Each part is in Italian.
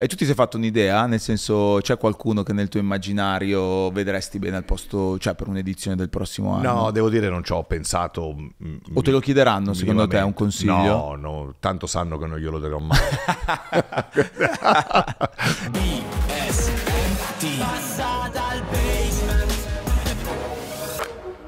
E tu ti sei fatto un'idea? Nel senso, c'è qualcuno che nel tuo immaginario vedresti bene al posto, cioè per un'edizione del prossimo anno? No, devo dire non ci ho pensato. mm, o te lo chiederanno, secondo te, è un consiglio? No, no, tanto sanno che non glielo darò mai.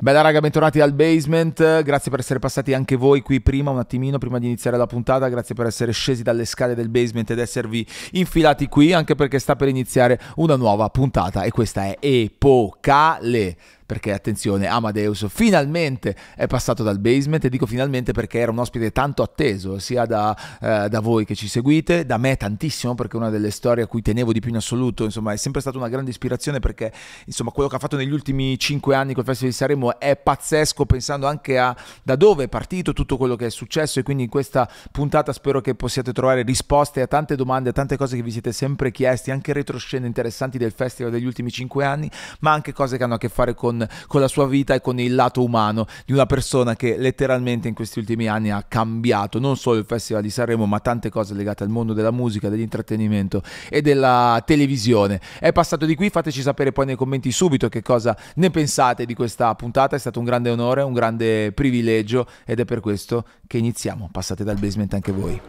Bella raga, bentornati al basement, grazie per essere passati anche voi qui prima, un attimino prima di iniziare la puntata, grazie per essere scesi dalle scale del basement ed esservi infilati qui, anche perché sta per iniziare una nuova puntata e questa è epocale perché attenzione, Amadeus finalmente è passato dal basement e dico finalmente perché era un ospite tanto atteso, sia da, eh, da, voi che ci seguite, da me tantissimo perché è una delle storie a cui tenevo di più in assoluto, insomma è sempre stata una grande ispirazione perché insomma quello che ha fatto negli ultimi cinque anni col Festival di Sanremo è pazzesco pensando anche a da dove è partito tutto quello che è successo e quindi in questa puntata spero che possiate trovare risposte a tante domande, a tante cose che vi siete sempre chiesti, anche retroscene interessanti del festival degli ultimi cinque anni, ma anche cose che hanno a che fare con con, la sua vita e con il lato umano di una persona che letteralmente in questi ultimi anni ha cambiato non solo il Festival di Sanremo, ma tante cose legate al mondo della musica, dell'intrattenimento e della televisione. È passato di qui, fateci sapere poi nei commenti subito che cosa ne pensate di questa puntata, è stato un grande onore, un grande privilegio ed è per questo che iniziamo. Passate dal basement anche voi.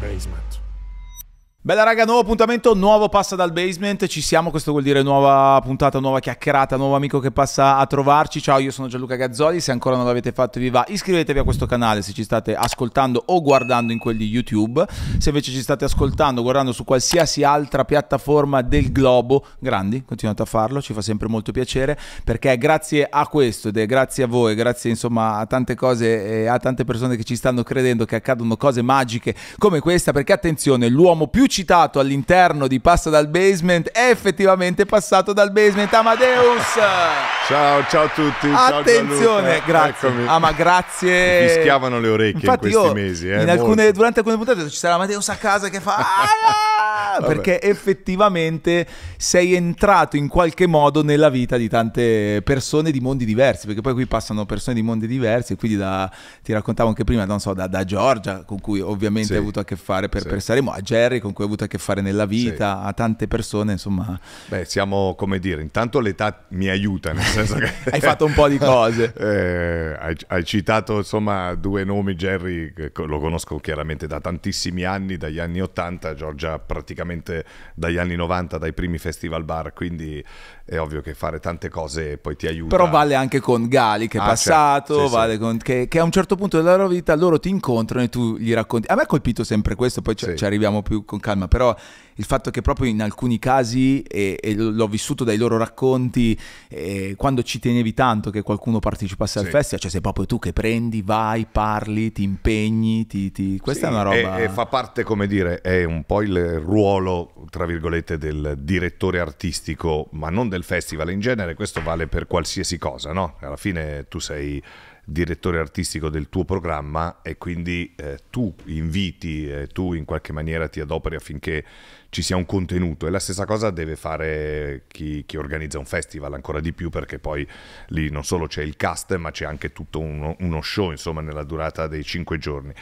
Basement. Bella raga, nuovo appuntamento, nuovo passa dal basement, ci siamo, questo vuol dire nuova puntata, nuova chiacchierata, nuovo amico che passa a trovarci. Ciao, io sono Gianluca Gazzoli, se ancora non l'avete fatto vi va, iscrivetevi a questo canale se ci state ascoltando o guardando in quelli YouTube, se invece ci state ascoltando, guardando su qualsiasi altra piattaforma del globo, grandi, continuate a farlo, ci fa sempre molto piacere, perché grazie a questo ed è grazie a voi, grazie insomma a tante cose e a tante persone che ci stanno credendo che accadono cose magiche come questa, perché attenzione, l'uomo più citato all'interno di Passa dal Basement è effettivamente passato dal Basement Amadeus. Ciao, ciao a tutti. Attenzione, ciao grazie. Eccomi. Ah, ma grazie. Mi fischiavano le orecchie Infatti in questi mesi. Eh, alcune, durante alcune puntate ci sarà Amadeus a casa che fa... perché effettivamente sei entrato in qualche modo nella vita di tante persone di mondi diversi, perché poi qui passano persone di mondi diversi, e quindi da, ti raccontavo anche prima, non so, da, da Giorgia, con cui ovviamente sì. hai avuto a che fare per, sì. per Saremo, a Jerry, con cui hai avuto a che fare nella vita, sì. a tante persone, insomma. Beh, siamo, come dire, intanto l'età mi aiuta, nel senso che... hai fatto un po' di cose. eh, hai, hai, citato, insomma, due nomi, Jerry, lo conosco chiaramente da tantissimi anni, dagli anni 80, Giorgia praticamente dagli anni 90, dai primi festival bar, quindi è ovvio che fare tante cose poi ti aiuta. Però vale anche con Gali che è ah, passato, certo. sì, vale sì. Con, che, che, a un certo punto della loro vita loro ti incontrano e tu gli racconti. A me ha colpito sempre questo, poi ci, ci arriviamo più con calma, però il fatto che proprio in alcuni casi, e, e l'ho vissuto dai loro racconti, quando ci tenevi tanto che qualcuno partecipasse al festival, cioè sei proprio tu che prendi, vai, parli, ti impegni, ti, ti... questa è una roba... E, e fa parte, come dire, è un po' il ruolo, tra virgolette, del direttore artistico, ma non del festival in genere, questo vale per qualsiasi cosa, no? Alla fine tu sei direttore artistico del tuo programma e quindi eh, tu inviti, eh, tu in qualche maniera ti adoperi affinché ci sia un contenuto. E la stessa cosa deve fare chi, chi, organizza un festival ancora di più perché poi lì non solo c'è il cast ma c'è anche tutto uno, uno show insomma nella durata dei cinque giorni.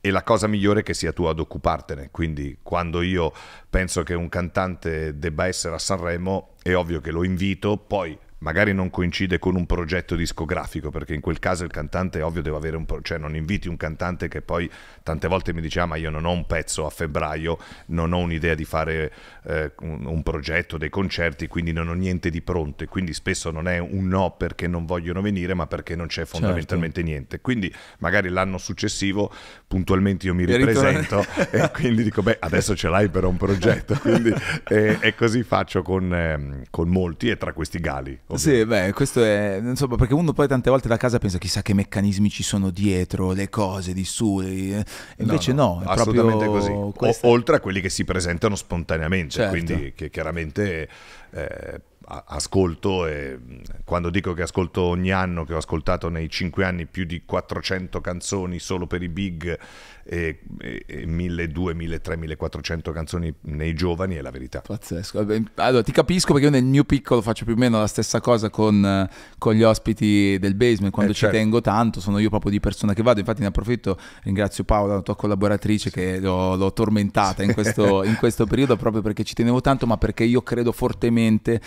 E la cosa migliore è che sia tu ad occupartene. Quindi quando io penso che un cantante debba essere a Sanremo è ovvio che lo invito poi magari non coincide con un progetto discografico, perché in quel caso il cantante ovvio deve avere un pro- cioè non inviti un cantante che poi tante volte mi dice ah, ma io non ho un pezzo a febbraio, non ho un'idea di fare eh, un, un, progetto, dei concerti, quindi non ho niente di pronto e quindi spesso non è un no perché non vogliono venire, ma perché non c'è fondamentalmente certo. niente. Quindi magari l'anno successivo puntualmente io mi ripresento e quindi dico beh adesso ce l'hai per un progetto, quindi e, e così faccio con, eh, con molti e tra questi gali. Sì, beh, questo è, insomma, perché uno poi tante volte da casa pensa chissà che meccanismi ci sono dietro, le cose di su, e invece no, no, no è assolutamente così. O, oltre a quelli che si presentano spontaneamente, certo. quindi che chiaramente eh, ascolto e quando dico che ascolto ogni anno, che ho ascoltato nei cinque anni più di 400 canzoni solo per i big e, e, e 1200, 1300, 1400 canzoni nei giovani è la verità. Pazzesco. Allora ti capisco perché io nel mio piccolo faccio più o meno la stessa cosa con, con gli ospiti del basement, quando eh, ci certo. tengo tanto, sono io proprio di persona che vado, infatti ne approfitto, ringrazio Paola, la tua collaboratrice che l'ho, l'ho tormentata in questo, in questo periodo proprio perché ci tenevo tanto, ma perché io credo fortemente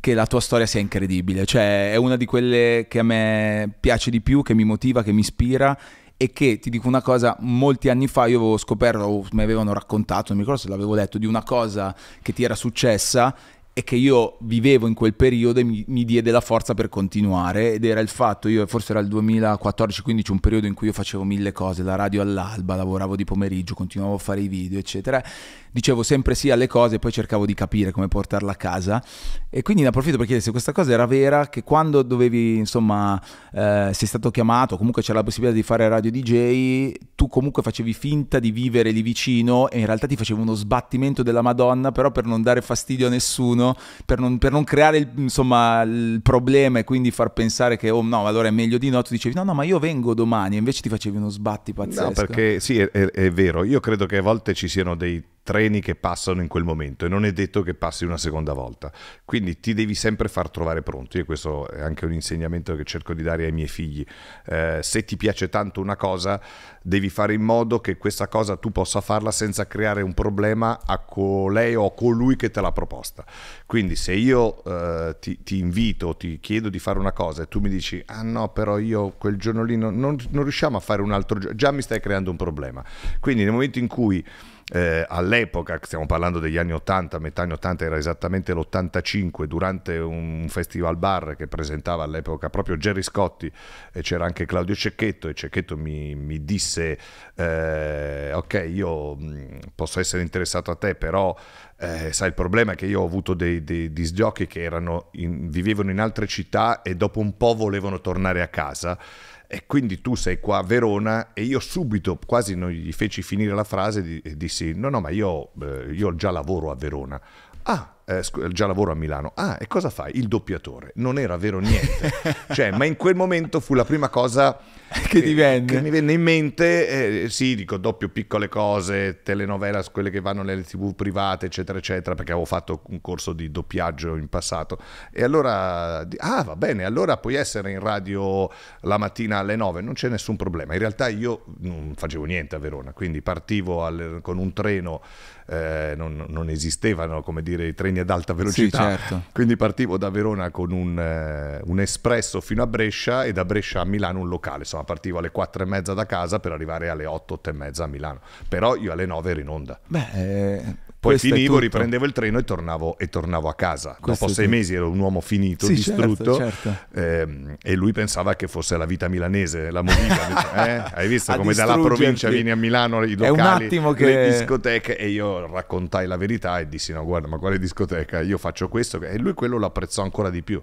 che la tua storia sia incredibile, cioè è una di quelle che a me piace di più, che mi motiva, che mi ispira e che ti dico una cosa, molti anni fa io avevo scoperto, o mi avevano raccontato, non mi ricordo se l'avevo letto, di una cosa che ti era successa e che io vivevo in quel periodo e mi, mi, diede la forza per continuare ed era il fatto, io forse era il 2014-15 un periodo in cui io facevo mille cose, la radio all'alba, lavoravo di pomeriggio, continuavo a fare i video eccetera. Dicevo sempre sì alle cose e poi cercavo di capire come portarla a casa. E quindi ne approfitto per chiedere se questa cosa era vera che quando dovevi insomma eh, sei stato chiamato comunque c'era la possibilità di fare radio DJ tu comunque facevi finta di vivere lì vicino e in realtà ti facevi uno sbattimento della madonna però per non dare fastidio a nessuno per non, per non creare il, insomma il problema e quindi far pensare che oh no allora è meglio di no tu dicevi no no ma io vengo domani e invece ti facevi uno sbatti pazzesco. no perché sì è, è, è vero io credo che a volte ci siano dei treni che passano in quel momento e non è detto che passi una seconda volta. Quindi ti devi sempre far trovare pronto. Io questo è anche un insegnamento che cerco di dare ai miei figli. Eh, se ti piace tanto una cosa, devi fare in modo che questa cosa tu possa farla senza creare un problema a colei o a colui che te l'ha proposta. Quindi se io eh, ti, ti, invito, ti chiedo di fare una cosa e tu mi dici, ah no, però io quel giorno lì non, non, non riusciamo a fare un altro giorno, già mi stai creando un problema. Quindi nel momento in cui eh, all'epoca, stiamo parlando degli anni 80, metà anni 80 era esattamente l'85, durante un festival bar che presentava all'epoca proprio Gerry Scotti e c'era anche Claudio Cecchetto e Cecchetto mi, mi disse eh, ok io mm, posso essere interessato a te però eh, sai il problema è che io ho avuto dei, dei disgiochi che in, vivevano in altre città e dopo un po' volevano tornare a casa. E quindi tu sei qua a Verona e io subito quasi non gli feci finire la frase e dissi no no ma io, eh, io già lavoro a Verona ah eh, già lavoro a Milano. Ah, e cosa fai? Il doppiatore. Non era vero niente. cioè, ma in quel momento fu la prima cosa che, venne. che mi venne in mente. Eh, sì, dico doppio piccole cose, telenovelas, quelle che vanno nelle tv private, eccetera, eccetera, perché avevo fatto un corso di doppiaggio in passato. E allora, ah, va bene, allora puoi essere in radio la mattina alle 9, non c'è nessun problema. In realtà io non facevo niente a Verona, quindi partivo al, con un treno, eh, non, non esistevano, come dire, i treni ad alta velocità. Sì, certo. Quindi partivo da Verona con un, eh, un, espresso fino a Brescia e da Brescia a Milano un locale. Insomma, partivo alle 4 e mezza da casa per arrivare alle 8, 8 e mezza a Milano. Però io alle 9 ero in onda. Beh, poi finivo, riprendevo il treno e tornavo, e tornavo a casa. Questo Dopo sei tutto. mesi ero un uomo finito, sì, distrutto, certo, certo. Ehm, e lui pensava che fosse la vita milanese, la movida. eh? Hai visto come dalla provincia vieni a Milano, i locali, che... le discoteche, e io raccontai la verità e dissi no guarda ma quale discoteca, io faccio questo, e lui quello lo apprezzò ancora di più,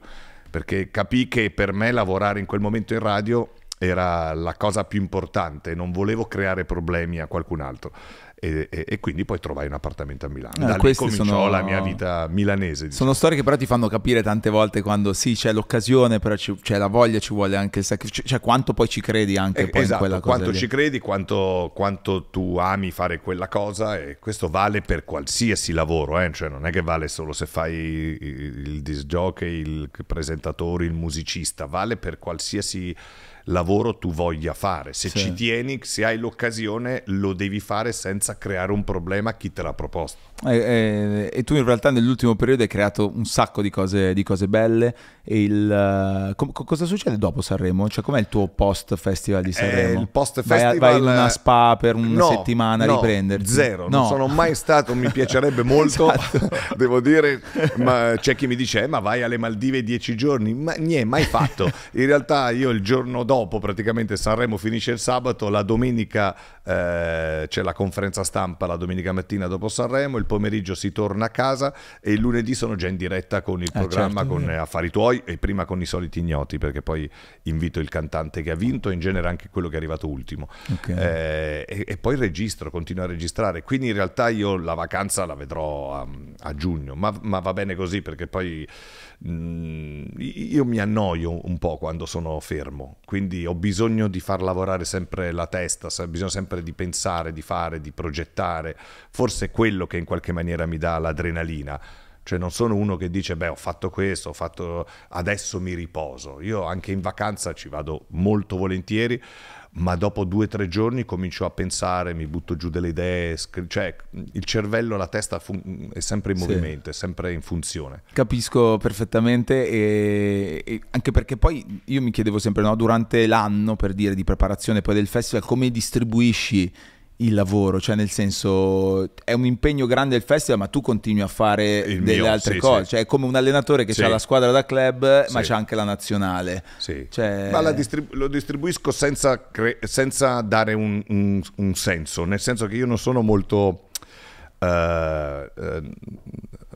perché capì che per me lavorare in quel momento in radio era la cosa più importante, non volevo creare problemi a qualcun altro e, e, e, quindi poi trovai un appartamento a Milano. Eh, da lì cominciò sono... la mia vita milanese. Diciamo. Sono storie che però ti fanno capire tante volte quando sì c'è l'occasione, però ci, c'è la voglia, ci vuole anche il sacrificio, cioè quanto poi ci credi anche eh, poi esatto, in quella cosa. Quanto lì. ci credi, quanto, quanto, tu ami fare quella cosa e questo vale per qualsiasi lavoro, eh? cioè non è che vale solo se fai il, il disc jockey, il presentatore, il musicista, vale per qualsiasi lavoro tu voglia fare. Se sì. ci tieni, se hai l'occasione, lo devi fare senza creare un problema a chi te l'ha proposto. E, e, e tu in realtà nell'ultimo periodo hai creato un sacco di cose, di cose belle. Il, uh, com- cosa succede dopo Sanremo? Cioè, com'è il tuo post festival di eh, Sanremo? Eh, il post festival. Vai, vai, in una spa per una no, settimana a no, riprenderti? Zero, no. non sono mai stato. Mi piacerebbe molto, esatto. devo dire. Ma c'è chi mi dice, eh, ma vai alle Maldive dieci giorni. Ma niente, mai fatto. In realtà, io il giorno dopo dopo praticamente Sanremo finisce il sabato, la domenica eh, c'è la conferenza stampa la domenica mattina dopo Sanremo, il pomeriggio si torna a casa e il lunedì sono già in diretta con il eh, programma, certo, con Affari Tuoi e prima con i soliti ignoti perché poi invito il cantante che ha vinto e in genere anche quello che è arrivato ultimo. Okay. Eh, e, e, poi registro, continuo a registrare, quindi in realtà io la vacanza la vedrò a, a giugno, ma, ma, va bene così perché poi mm, io mi annoio un po' quando sono fermo, quindi ho bisogno di far lavorare sempre la testa, ho bisogno sempre di pensare, di fare, di progettare, forse è quello che in qualche maniera mi dà l'adrenalina. Cioè non sono uno che dice, beh, ho fatto questo, ho fatto... adesso mi riposo. Io anche in vacanza ci vado molto volentieri, ma dopo due o tre giorni comincio a pensare, mi butto giù delle idee, cioè il cervello, la testa è sempre in movimento, sì. è sempre in funzione. Capisco perfettamente e, e anche perché poi io mi chiedevo sempre, no, durante l'anno per dire di preparazione poi del festival, come distribuisci il lavoro, cioè nel senso è un impegno grande il festival, ma tu continui a fare il delle mio, altre sì, cose, sì. cioè è come un allenatore che sì. ha la squadra da club, ma c'è anche la nazionale. Sì. Cioè... Ma distribu- lo distribuisco senza, cre- senza dare un, un, un, senso, nel senso che io non sono molto... Uh, uh,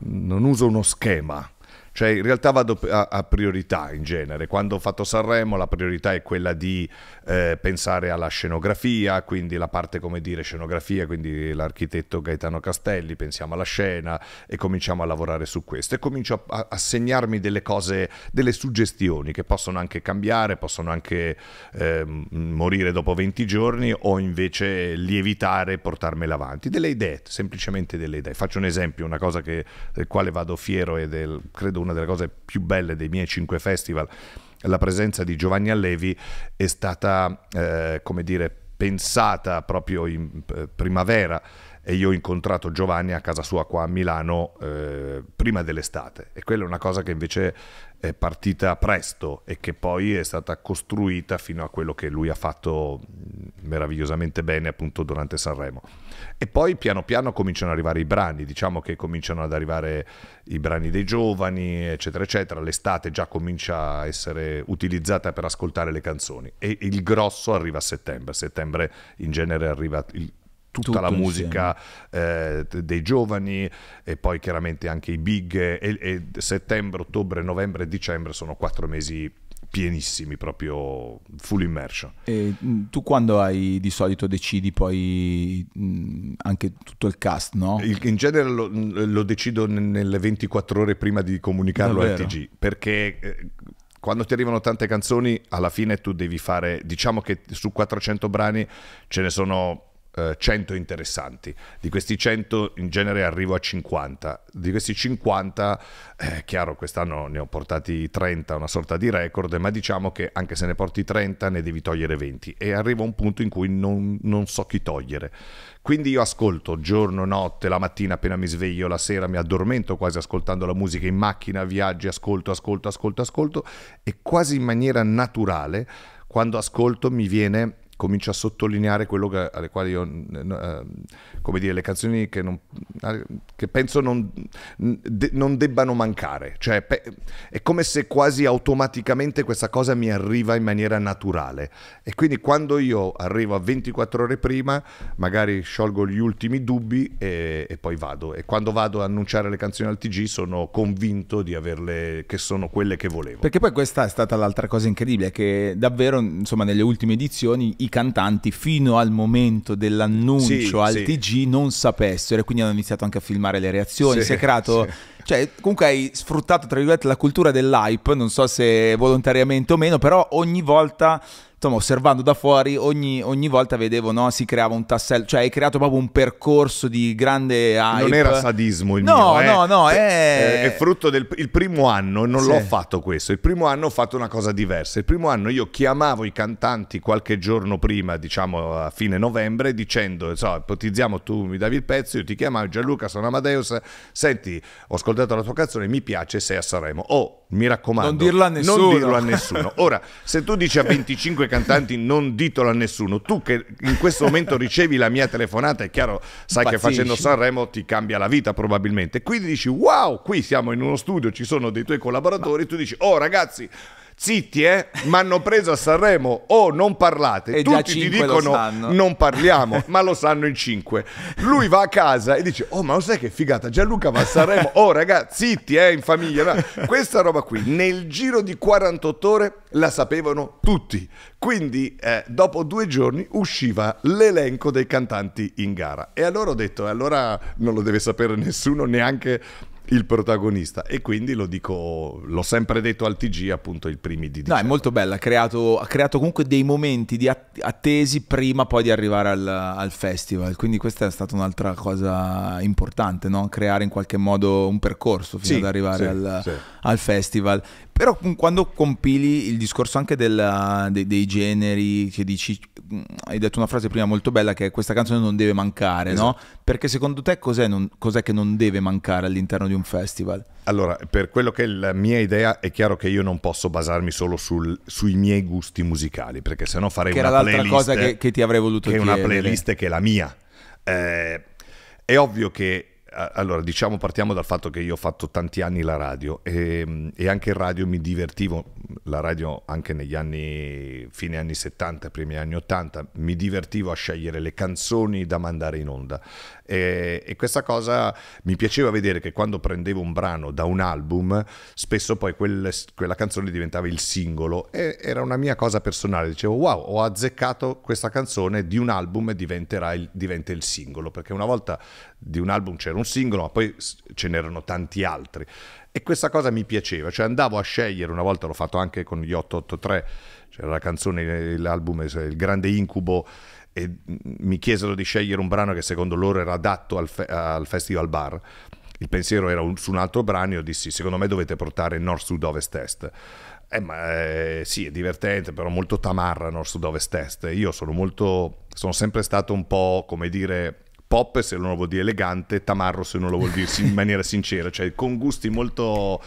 non uso uno schema cioè in realtà vado a, a, priorità in genere. Quando ho fatto Sanremo la priorità è quella di eh, pensare alla scenografia, quindi la parte come dire scenografia, quindi l'architetto Gaetano Castelli, pensiamo alla scena e cominciamo a lavorare su questo e comincio a, a segnarmi delle cose, delle suggestioni che possono anche cambiare, possono anche eh, morire dopo 20 giorni o invece lievitare e portarmele avanti. Delle idee, semplicemente delle idee. Faccio un esempio, una cosa che, del quale vado fiero e del, credo una delle cose più belle dei miei cinque festival, la presenza di Giovanni Allevi è stata, eh, come dire, pensata proprio in eh, primavera e io ho incontrato Giovanni a casa sua qua a Milano eh, prima dell'estate e quella è una cosa che invece è partita presto e che poi è stata costruita fino a quello che lui ha fatto meravigliosamente bene appunto durante Sanremo. E poi piano piano cominciano ad arrivare i brani, diciamo che cominciano ad arrivare i brani dei giovani, eccetera, eccetera. L'estate già comincia a essere utilizzata per ascoltare le canzoni e il grosso arriva a settembre. Settembre in genere arriva il tutta Tutto la musica eh, dei giovani e poi chiaramente anche i big e, e settembre, ottobre, novembre e dicembre sono quattro mesi pienissimi, proprio full immersion. E mm, tu quando hai di solito decidi poi mm, anche tutto il cast, no? Il, in genere lo, lo, decido nelle 24 ore prima di comunicarlo Davvero? al TG, perché eh, quando ti arrivano tante canzoni, alla fine tu devi fare, diciamo che su 400 brani ce ne sono 100 eh, interessanti. Di questi 100 in genere arrivo a 50. Di questi 50, eh, chiaro, quest'anno ne ho portati 30, una sorta di record, ma diciamo che anche se ne porti 30 ne devi togliere 20 e arrivo a un punto in cui non, non so chi togliere. Quindi io ascolto giorno, notte, la mattina appena mi sveglio, la sera mi addormento quasi ascoltando la musica in macchina, viaggi, ascolto, ascolto, ascolto, ascolto e quasi in maniera naturale quando ascolto mi viene comincio a sottolineare quello che, alle quali io, eh, come dire, le canzoni che, non, che penso non, de, non, debbano mancare. Cioè, pe, è come se quasi automaticamente questa cosa mi arriva in maniera naturale. E quindi quando io arrivo a 24 ore prima, magari sciolgo gli ultimi dubbi e, e poi vado. E quando vado a annunciare le canzoni al TG sono convinto di averle, che sono quelle che volevo. Perché poi questa è stata l'altra cosa incredibile, che davvero, insomma, nelle ultime edizioni i cantanti fino al momento dell'annuncio al. TG non sapessero e quindi hanno iniziato anche a filmare le reazioni. Si è creato... Cioè, comunque hai sfruttato, tra virgolette, la cultura dell'hype, non so se volontariamente o meno, però ogni volta insomma, osservando da fuori, ogni, ogni volta vedevo, no, si creava un tassello, cioè hai creato proprio un percorso di grande hype. Non era sadismo il no, mio, eh. No, no, è... è frutto del il primo anno, non sì. l'ho fatto questo, il primo anno ho fatto una cosa diversa, il primo anno io chiamavo i cantanti qualche giorno prima, diciamo a fine novembre, dicendo, so, ipotizziamo tu mi davi il pezzo, io ti chiamavo Gianluca, sono Amadeus, senti, ho ascoltato la tua canzone, mi piace, sei a Sanremo. Oh, mi raccomando, non dirlo a nessuno. Non dirlo a nessuno. Ora, se tu dici a 25 cantanti non ditelo a nessuno, tu che in questo momento ricevi la mia telefonata, è chiaro, sai Pazzisci. che facendo Sanremo ti cambia la vita probabilmente. Quindi dici, wow, qui siamo in uno studio, ci sono dei tuoi collaboratori, Ma... tu dici, oh ragazzi, zitti eh, mi hanno preso a Sanremo, oh non parlate, E tutti ti dicono non parliamo, ma lo sanno in cinque. Lui va a casa e dice, oh ma lo sai che figata, Gianluca va a Sanremo, oh ragazzi, zitti eh, in famiglia, no? questa roba qui, nel giro di 48 ore la sapevano tutti. Quindi eh, dopo due giorni usciva l'elenco dei cantanti in gara. E allora ho detto, "E allora non lo deve sapere nessuno, neanche il protagonista. E quindi lo dico, l'ho sempre detto al TG appunto il primi di No, dicembre. è molto bella, ha creato, ha creato comunque dei momenti di att- attesi prima poi di arrivare al, al festival, quindi questa è stata un'altra cosa importante, no? creare in qualche modo un percorso fino Sì, ad arrivare sì, al, sì. al festival. Però quando compili il discorso anche del- dei, dei generi, che dici, mm, hai detto una frase prima molto bella che questa canzone non deve mancare, no? Esatto. Perché secondo te cos'è, non- cos'è che non deve mancare all'interno di un festival? Allora, per quello che è la mia idea, è chiaro che io non posso basarmi solo sul- sui miei gusti musicali, perché sennò farei Che era una l'altra playlist cosa che, che ti avrei voluto che è una chiedere. playlist che è la mia. Eh, è ovvio che allora diciamo partiamo dal fatto che io ho fatto tanti anni la radio e, e anche in radio mi divertivo la radio anche negli anni fine anni 70 primi anni 80 mi divertivo a scegliere le canzoni da mandare in onda. E, e questa cosa mi piaceva vedere che quando prendevo un brano da un album spesso poi quel- quella canzone diventava il singolo e era una mia cosa personale. Dicevo wow ho azzeccato questa canzone di un album e diventerà il, diventa il singolo perché una volta di un album c'era un singolo ma poi ce n'erano tanti altri. E questa cosa mi piaceva cioè andavo a scegliere una volta l'ho fatto anche con gli 883 c'era la canzone l'album il grande incubo e mi chiesero di scegliere un brano che secondo loro era adatto al, fe- al festival bar. Il pensiero era un- su un altro brano io dissi secondo me dovete portare nord sud ovest est. Eh, ma eh, sì, è divertente, però molto tamarra nord sud ovest est. Io sono molto sono sempre stato un po', come dire, pop se non lo vuol dire elegante, tamarro se non lo vuol dire in maniera sincera, cioè con gusti molto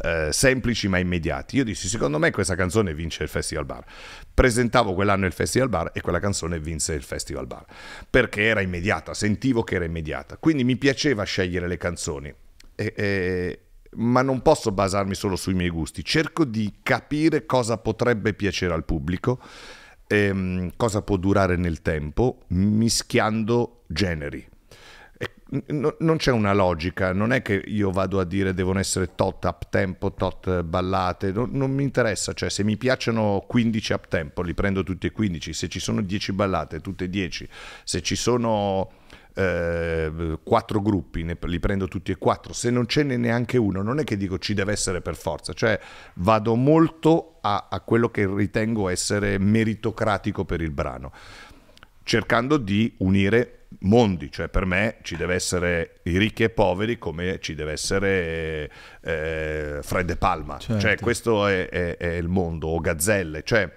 eh, semplici ma immediati. Io dissi, secondo me questa canzone vince il Festival Bar. Presentavo quell'anno il Festival Bar e quella canzone vinse il Festival Bar, perché era immediata, sentivo che era immediata. Quindi mi piaceva scegliere le canzoni. E- e- ma non posso basarmi solo sui miei gusti, cerco di capire cosa potrebbe piacere al pubblico, ehm, cosa può durare nel tempo, mischiando generi. Non c'è una logica, non è che io vado a dire devono essere tot up tempo, tot ballate, non, non mi interessa, cioè se mi piacciono 15 up tempo li prendo tutti e 15, se ci sono 10 ballate tutte e 10, se ci sono eh, quattro gruppi, ne- li prendo tutti e quattro, se non ce n'è neanche uno, non è che dico ci deve essere per forza, cioè vado molto a, a quello che ritengo essere meritocratico per il brano cercando di unire mondi, cioè per me ci deve essere i ricchi e poveri come ci deve essere eh, Fred e Palma, Certo. cioè questo è, è- è il mondo, o Gazzelle, cioè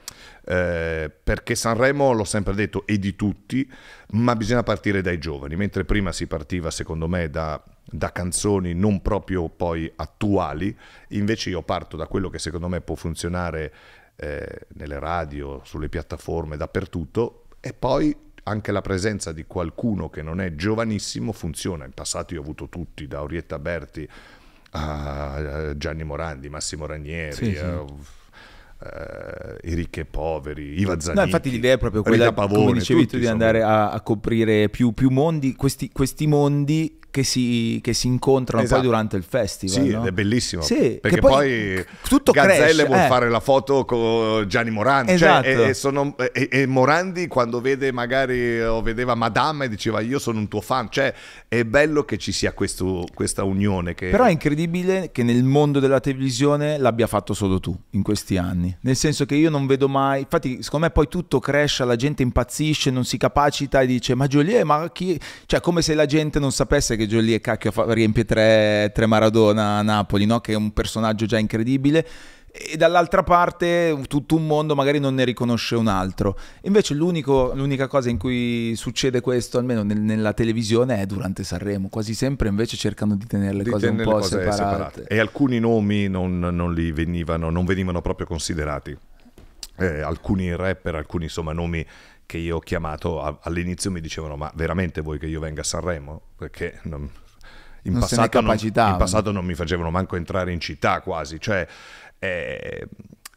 eh, perché Sanremo, l'ho sempre detto, è di tutti, ma bisogna partire dai giovani, mentre prima si partiva secondo me da, da canzoni non proprio poi attuali, invece io parto da quello che secondo me può funzionare eh, nelle radio, sulle piattaforme, dappertutto, e poi anche la presenza di qualcuno che non è giovanissimo funziona. In passato io ho avuto tutti, da Orietta Berti a Gianni Morandi, Massimo Ranieri, Sì, sì. a- eh, i ricchi e poveri, Iva Zanicchi. No, infatti l'idea è proprio quella, Pavone, come dicevi tu, di andare a, a coprire più, più mondi, questi, questi mondi che si, che si incontrano Esatto. poi durante il festival. Sì, no? è bellissimo. Sì, perché poi, tutto Gazzelle cresce, vuole eh. fare la foto con Gianni Morandi. Esatto. Cioè, e, e sono- e- e Morandi quando vede magari o vedeva Madame diceva io sono un tuo fan. Cioè, è bello che ci sia questo- questa unione. Che... Però è incredibile che nel mondo della televisione l'abbia fatto solo tu in questi anni. Nel senso che io non vedo mai. Infatti, secondo me poi tutto cresce, la gente impazzisce, non si capacita e dice: Ma Joliet, ma chi. Cioè, come se la gente non sapesse che Joliet, cacchio, fa- riempie tre, tre Maradona a Napoli, no? Che è un personaggio già incredibile. E dall'altra parte tutto un mondo magari non ne riconosce un altro. Invece l'unica cosa in cui succede questo, almeno nel- nella televisione, è durante Sanremo. Quasi sempre invece cercano di tenere le di cose un tenere po' le cose separate. E alcuni nomi non, non li venivano, non venivano proprio considerati. Eh, alcuni rapper, alcuni insomma nomi che io ho chiamato all'inizio mi dicevano ma veramente vuoi che io venga a Sanremo? Perché non- in, Non passato non, in passato non mi facevano manco entrare in città quasi, cioè eh,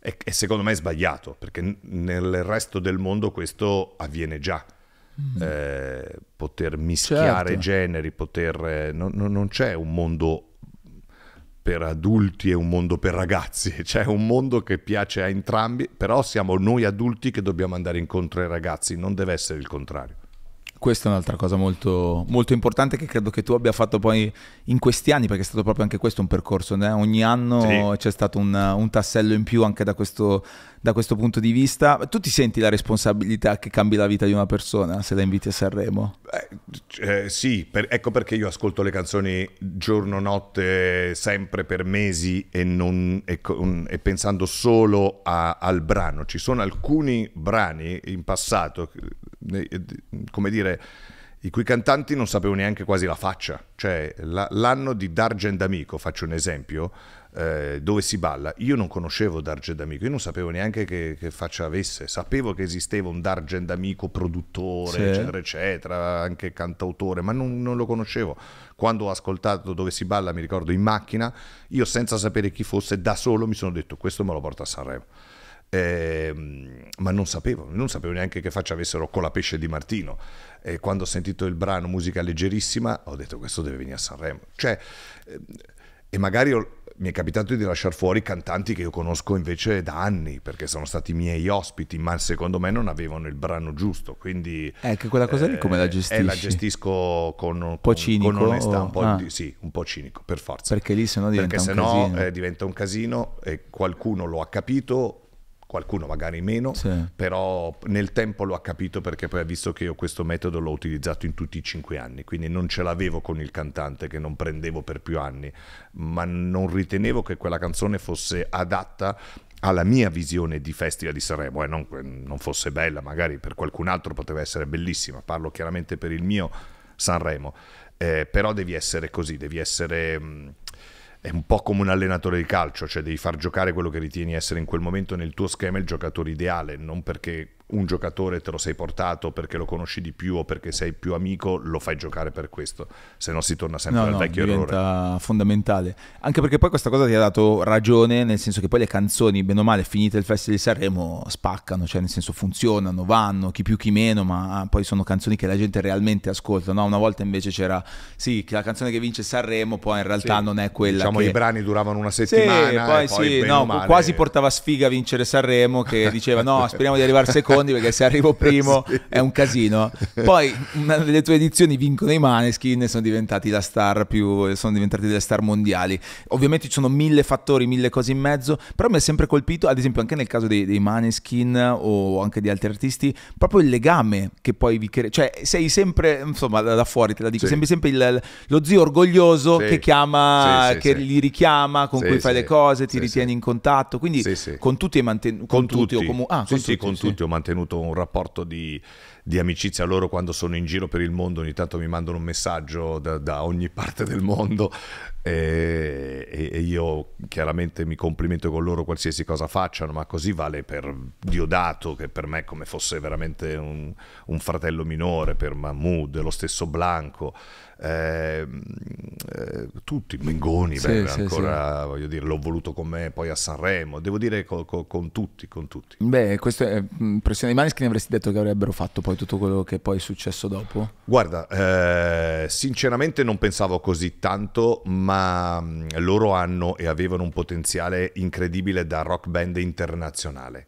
E, e, secondo me è sbagliato, perché nel resto del mondo questo avviene già. Mm. Eh, poter mischiare certo. generi, poter, eh, non, non c'è un mondo per adulti e un mondo per ragazzi, c'è un mondo che piace a entrambi, però siamo noi adulti che dobbiamo andare incontro ai ragazzi, non deve essere il contrario questa è un'altra cosa molto, molto, importante che credo che tu abbia fatto poi in questi anni, perché è stato proprio anche questo un percorso, né? ogni anno sì. c'è stato un, un, tassello in più anche da questo, da questo, punto di vista. Tu ti senti la responsabilità che cambi la vita di una persona se la inviti a Sanremo? Eh, eh, sì, per, ecco perché io ascolto le canzoni giorno, notte, sempre per mesi e, non, e, e pensando solo a, al brano. Ci sono alcuni brani in passato come dire, i cui cantanti non sapevano neanche quasi la faccia. Cioè, la, l'anno di Dargen D'Amico, faccio un esempio, eh, dove si balla, io non conoscevo Dargen D'Amico, io non sapevo neanche che, che faccia avesse, sapevo che esisteva un Dargen D'Amico produttore, sì. eccetera, eccetera, anche cantautore, ma non, non lo conoscevo. Quando ho ascoltato dove si balla, mi ricordo in macchina, io senza sapere chi fosse, da solo mi sono detto questo me lo porto a Sanremo. Eh, ma non sapevo, non sapevo neanche che faccia avessero con la pesce di Martino. E quando ho sentito il brano musica leggerissima, ho detto questo deve venire a Sanremo. Cioè, eh, e magari ho, mi è capitato di lasciare fuori cantanti che io conosco invece da anni, perché sono stati miei ospiti, ma secondo me non avevano il brano giusto. Quindi, eh, che quella cosa lì come la gestisci? Eh, la gestisco con, un po' cinico, con onestà, un po', ah. di, sì, un po' cinico, per forza. Perché lì sennò diventa perché un casino. Eh, diventa un casino e qualcuno lo ha capito qualcuno magari meno, sì. però nel tempo lo ha capito perché poi ha visto che io questo metodo l'ho utilizzato in tutti i cinque anni, quindi non ce l'avevo con il cantante che non prendevo per più anni, ma non ritenevo che quella canzone fosse adatta alla mia visione di Festival di Sanremo, eh, non, non fosse bella, magari per qualcun altro poteva essere bellissima, parlo chiaramente per il mio Sanremo, eh, però devi essere così, devi essere... Mh, è un po' come un allenatore di calcio, cioè devi far giocare quello che ritieni essere in quel momento nel tuo schema il giocatore ideale, non perché un giocatore te lo sei portato perché lo conosci di più o perché sei più amico, lo fai giocare per questo, se no si torna sempre no, al no, vecchio diventa errore. diventa fondamentale, anche perché poi questa cosa ti ha dato ragione, nel senso che poi le canzoni, bene o male, finite il Festival di Sanremo, spaccano, cioè nel senso funzionano, vanno, chi più chi meno, ma poi sono canzoni che la gente realmente ascolta, no? Una volta invece c'era, sì, la canzone che vince Sanremo poi in realtà sì, non è quella diciamo che... i brani duravano una settimana sì, poi, poi sì, no, male... quasi portava sfiga a vincere Sanremo che diceva no, speriamo di arrivare secondi perché se arrivo primo sì. è un casino. Poi una delle tue edizioni vincono i Maneskin e sono diventati la star più, sono diventati delle star mondiali. Ovviamente ci sono mille fattori, mille cose in mezzo, però mi è sempre colpito, ad esempio anche nel caso dei, dei Maneskin o anche di altri artisti, proprio il legame che poi vi crea, cioè sei sempre, insomma da fuori te la dico, sì. sempre, sempre il, lo zio orgoglioso sì. che chiama, che li richiama, con cui fai le cose, ti ritieni in contatto, quindi con tutti hai mantenuto, con, con, tutti, tutti. o comu- ah, con tutti, con tutti ho mantenuto un rapporto rapporto di, di, amicizia. Loro quando sono in giro per il mondo ogni tanto mi mandano un messaggio da, da ogni parte del mondo e, e, io chiaramente mi complimento con loro qualsiasi cosa facciano, ma così vale per Diodato che per me è come fosse veramente un, un fratello minore, per Mahmoud, lo stesso Blanco. Eh, eh, tutti, Mengoni, sì, beh, sì, ancora sì. voglio dire, l'ho voluto con me poi a Sanremo, devo dire co, co, con tutti, con tutti. Beh, questa è impressione di Maneskin avresti detto che avrebbero fatto poi tutto quello che poi è successo dopo? Guarda, eh, sinceramente non pensavo così tanto, ma loro hanno e avevano un potenziale incredibile da rock band internazionale.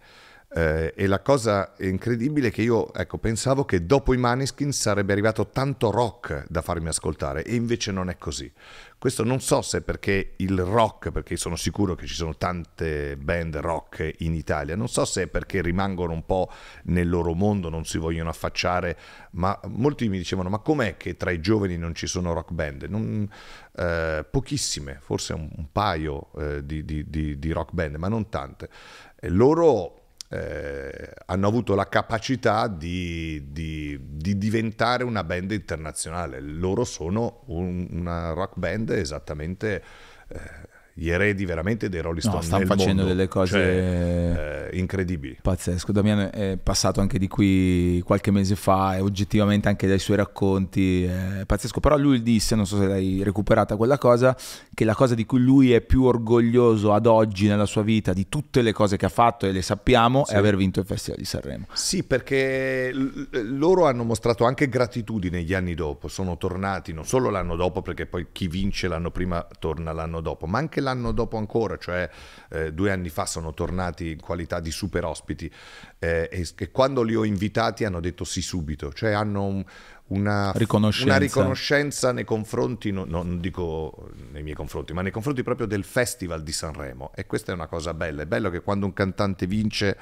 Eh, e la cosa incredibile è che io ecco, pensavo che dopo i Maneskin sarebbe arrivato tanto rock da farmi ascoltare e invece non è così. Questo non so se è perché il rock, perché sono sicuro che ci sono tante band rock in Italia, non so se è perché rimangono un po' nel loro mondo, non si vogliono affacciare, ma molti mi dicevano ma com'è che tra i giovani non ci sono rock band? Non, eh, pochissime, forse un, un paio eh, di, di, di, di, rock band, ma non tante. E loro eh, hanno avuto la capacità di, di, di, diventare una band internazionale. Loro sono un, una rock band esattamente eh, gli eredi veramente dei Rolling Stone no, stanno facendo mondo. delle cose cioè, eh, incredibili. Pazzesco, Damiano è passato anche di qui qualche mese fa e oggettivamente anche dai suoi racconti è pazzesco, però lui disse, non so se l'hai recuperata quella cosa, che la cosa di cui lui è più orgoglioso ad oggi nella sua vita, di tutte le cose che ha fatto e le sappiamo, sì. è aver vinto il Festival di Sanremo. Sì, perché loro hanno mostrato anche gratitudine gli anni dopo, sono tornati non solo l'anno dopo perché poi chi vince l'anno prima torna l'anno dopo, ma anche l'anno dopo ancora, cioè eh, due anni fa sono tornati in qualità di super ospiti eh, e, e, quando li ho invitati hanno detto sì subito, cioè hanno un, una, riconoscenza. una, riconoscenza. nei confronti, no, non dico nei miei confronti, ma nei confronti proprio del Festival di Sanremo e questa è una cosa bella, è bello che quando un cantante vince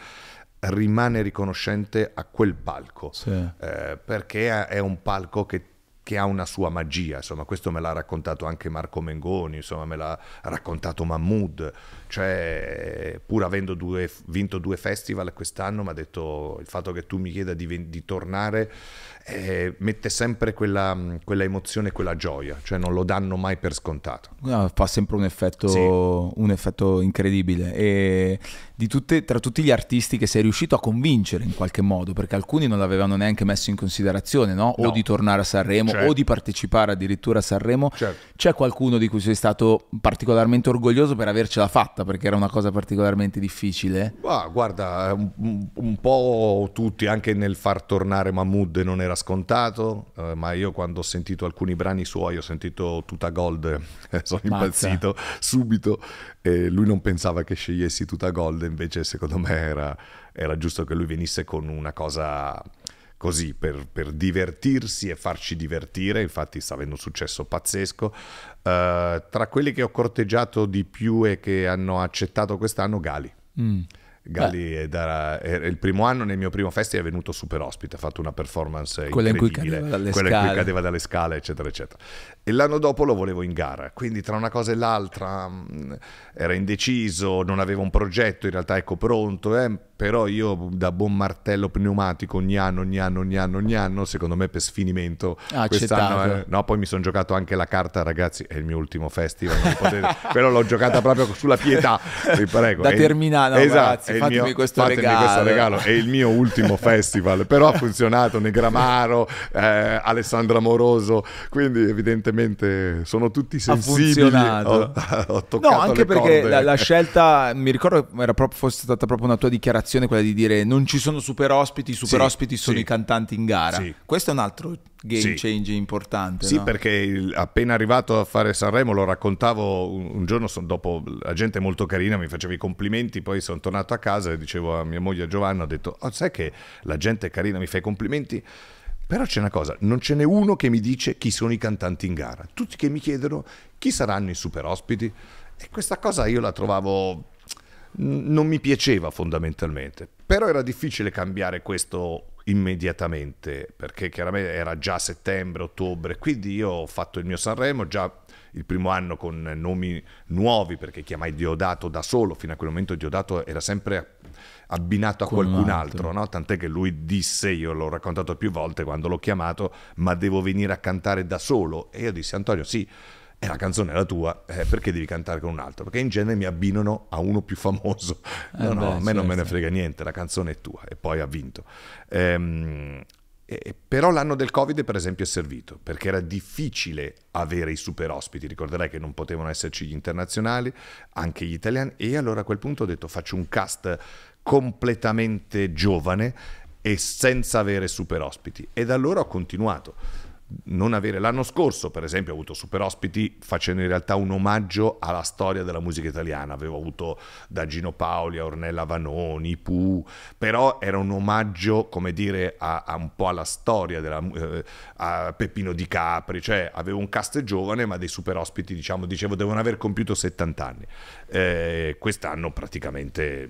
rimane riconoscente a quel palco, sì. eh, perché è un palco che che ha una sua magia, insomma questo me l'ha raccontato anche Marco Mengoni, insomma me l'ha raccontato Mahmood, cioè pur avendo due, vinto due festival quest'anno mi ha detto il fatto che tu mi chieda di, di tornare eh, mette sempre quella, quella, emozione, quella gioia, cioè non lo danno mai per scontato. No, fa sempre un effetto, sì. un effetto incredibile e tutte, tra tutti gli artisti che sei riuscito a convincere in qualche modo, perché alcuni non l'avevano neanche messo in considerazione, no? o no. di tornare a Sanremo certo. o di partecipare addirittura a Sanremo, certo. c'è qualcuno di cui sei stato particolarmente orgoglioso per avercela fatta, perché era una cosa particolarmente difficile? Ah, guarda, un, un po' tutti, anche nel far tornare Mahmood non era scontato, eh, ma io quando ho sentito alcuni brani suoi ho sentito Tuta Gold, eh, sono Mazza. impazzito subito e lui non pensava che scegliessi Tuta Gold, invece secondo me era, era giusto che lui venisse con una cosa così per, per, divertirsi e farci divertire, infatti sta avendo un successo pazzesco. Uh, tra quelli che ho corteggiato di più e che hanno accettato quest'anno, Gali. Mm. Galli era, era, il primo anno nel mio primo festival è venuto super ospite, ha fatto una performance quella in cui cadeva dalle quella scale. in cui cadeva dalle scale, eccetera, eccetera. E l'anno dopo lo volevo in gara, quindi tra una cosa e l'altra mh, mm, era indeciso, non avevo un progetto, in realtà ecco pronto, eh, però io da buon martello pneumatico ogni anno, ogni anno, ogni anno, ogni anno, secondo me per sfinimento ah, quest'anno, eh, no, poi mi sono giocato anche la carta, ragazzi, è il mio ultimo festival, potete, quello l'ho giocata proprio sulla pietà, vi prego. Da terminare, no, esatto, ragazzi, fatemi, mio, questo, fatemi regalo. questo regalo. È il mio ultimo festival, però ha funzionato, Negramaro, eh, Alessandro Amoroso, quindi evidentemente sono tutti sensibili. Ha ho, ho toccato no, anche perché la, la, scelta, mi ricordo, era proprio, fosse stata proprio una tua dichiarazione, quella di dire non ci sono super ospiti, i super sì, ospiti sono sì. i cantanti in gara. Sì. Questo è un altro game change importante. Sì, no? perché il, appena arrivato a fare Sanremo lo raccontavo un, un giorno son, dopo, la gente molto carina mi faceva i complimenti, poi sono tornato a casa e dicevo a mia moglie Giovanna, ho detto, oh, sai che la gente è carina, mi fa i complimenti? Però c'è una cosa, non ce n'è uno che mi dice chi sono i cantanti in gara, tutti che mi chiedono chi saranno i super ospiti e questa cosa io la trovavo non mi piaceva fondamentalmente, però era difficile cambiare questo immediatamente perché chiaramente era già settembre, ottobre, quindi io ho fatto il mio Sanremo già il primo anno con nomi nuovi perché chiamai Diodato da solo, fino a quel momento Diodato era sempre abbinato a Con qualcun altro. altro, no? tant'è che lui disse, io l'ho raccontato più volte quando l'ho chiamato, ma devo venire a cantare da solo e io dissi Antonio sì, e la canzone è la tua, eh, perché devi cantare con un altro? Perché in genere mi abbinano a uno più famoso. No, Eh no, beh, a me non me ne certo. frega niente, la canzone è tua e poi ha vinto. Ehm, e- però l'anno del Covid, per esempio, è servito perché era difficile avere i super ospiti. Ricorderai che non potevano esserci gli internazionali, anche gli italiani. E allora a quel punto ho detto: faccio un cast completamente giovane e senza avere super ospiti. E da allora ho continuato non avere. L'anno scorso per esempio ho avuto super ospiti facendo in realtà un omaggio alla storia della musica italiana. Avevo avuto da Gino Paoli a Ornella Vanoni Pooh però era un omaggio come dire a, a un po' alla storia della, eh, a Peppino Di Capri. Cioè avevo un cast giovane ma dei super ospiti diciamo dicevo devono aver compiuto 70 anni Eh, quest'anno praticamente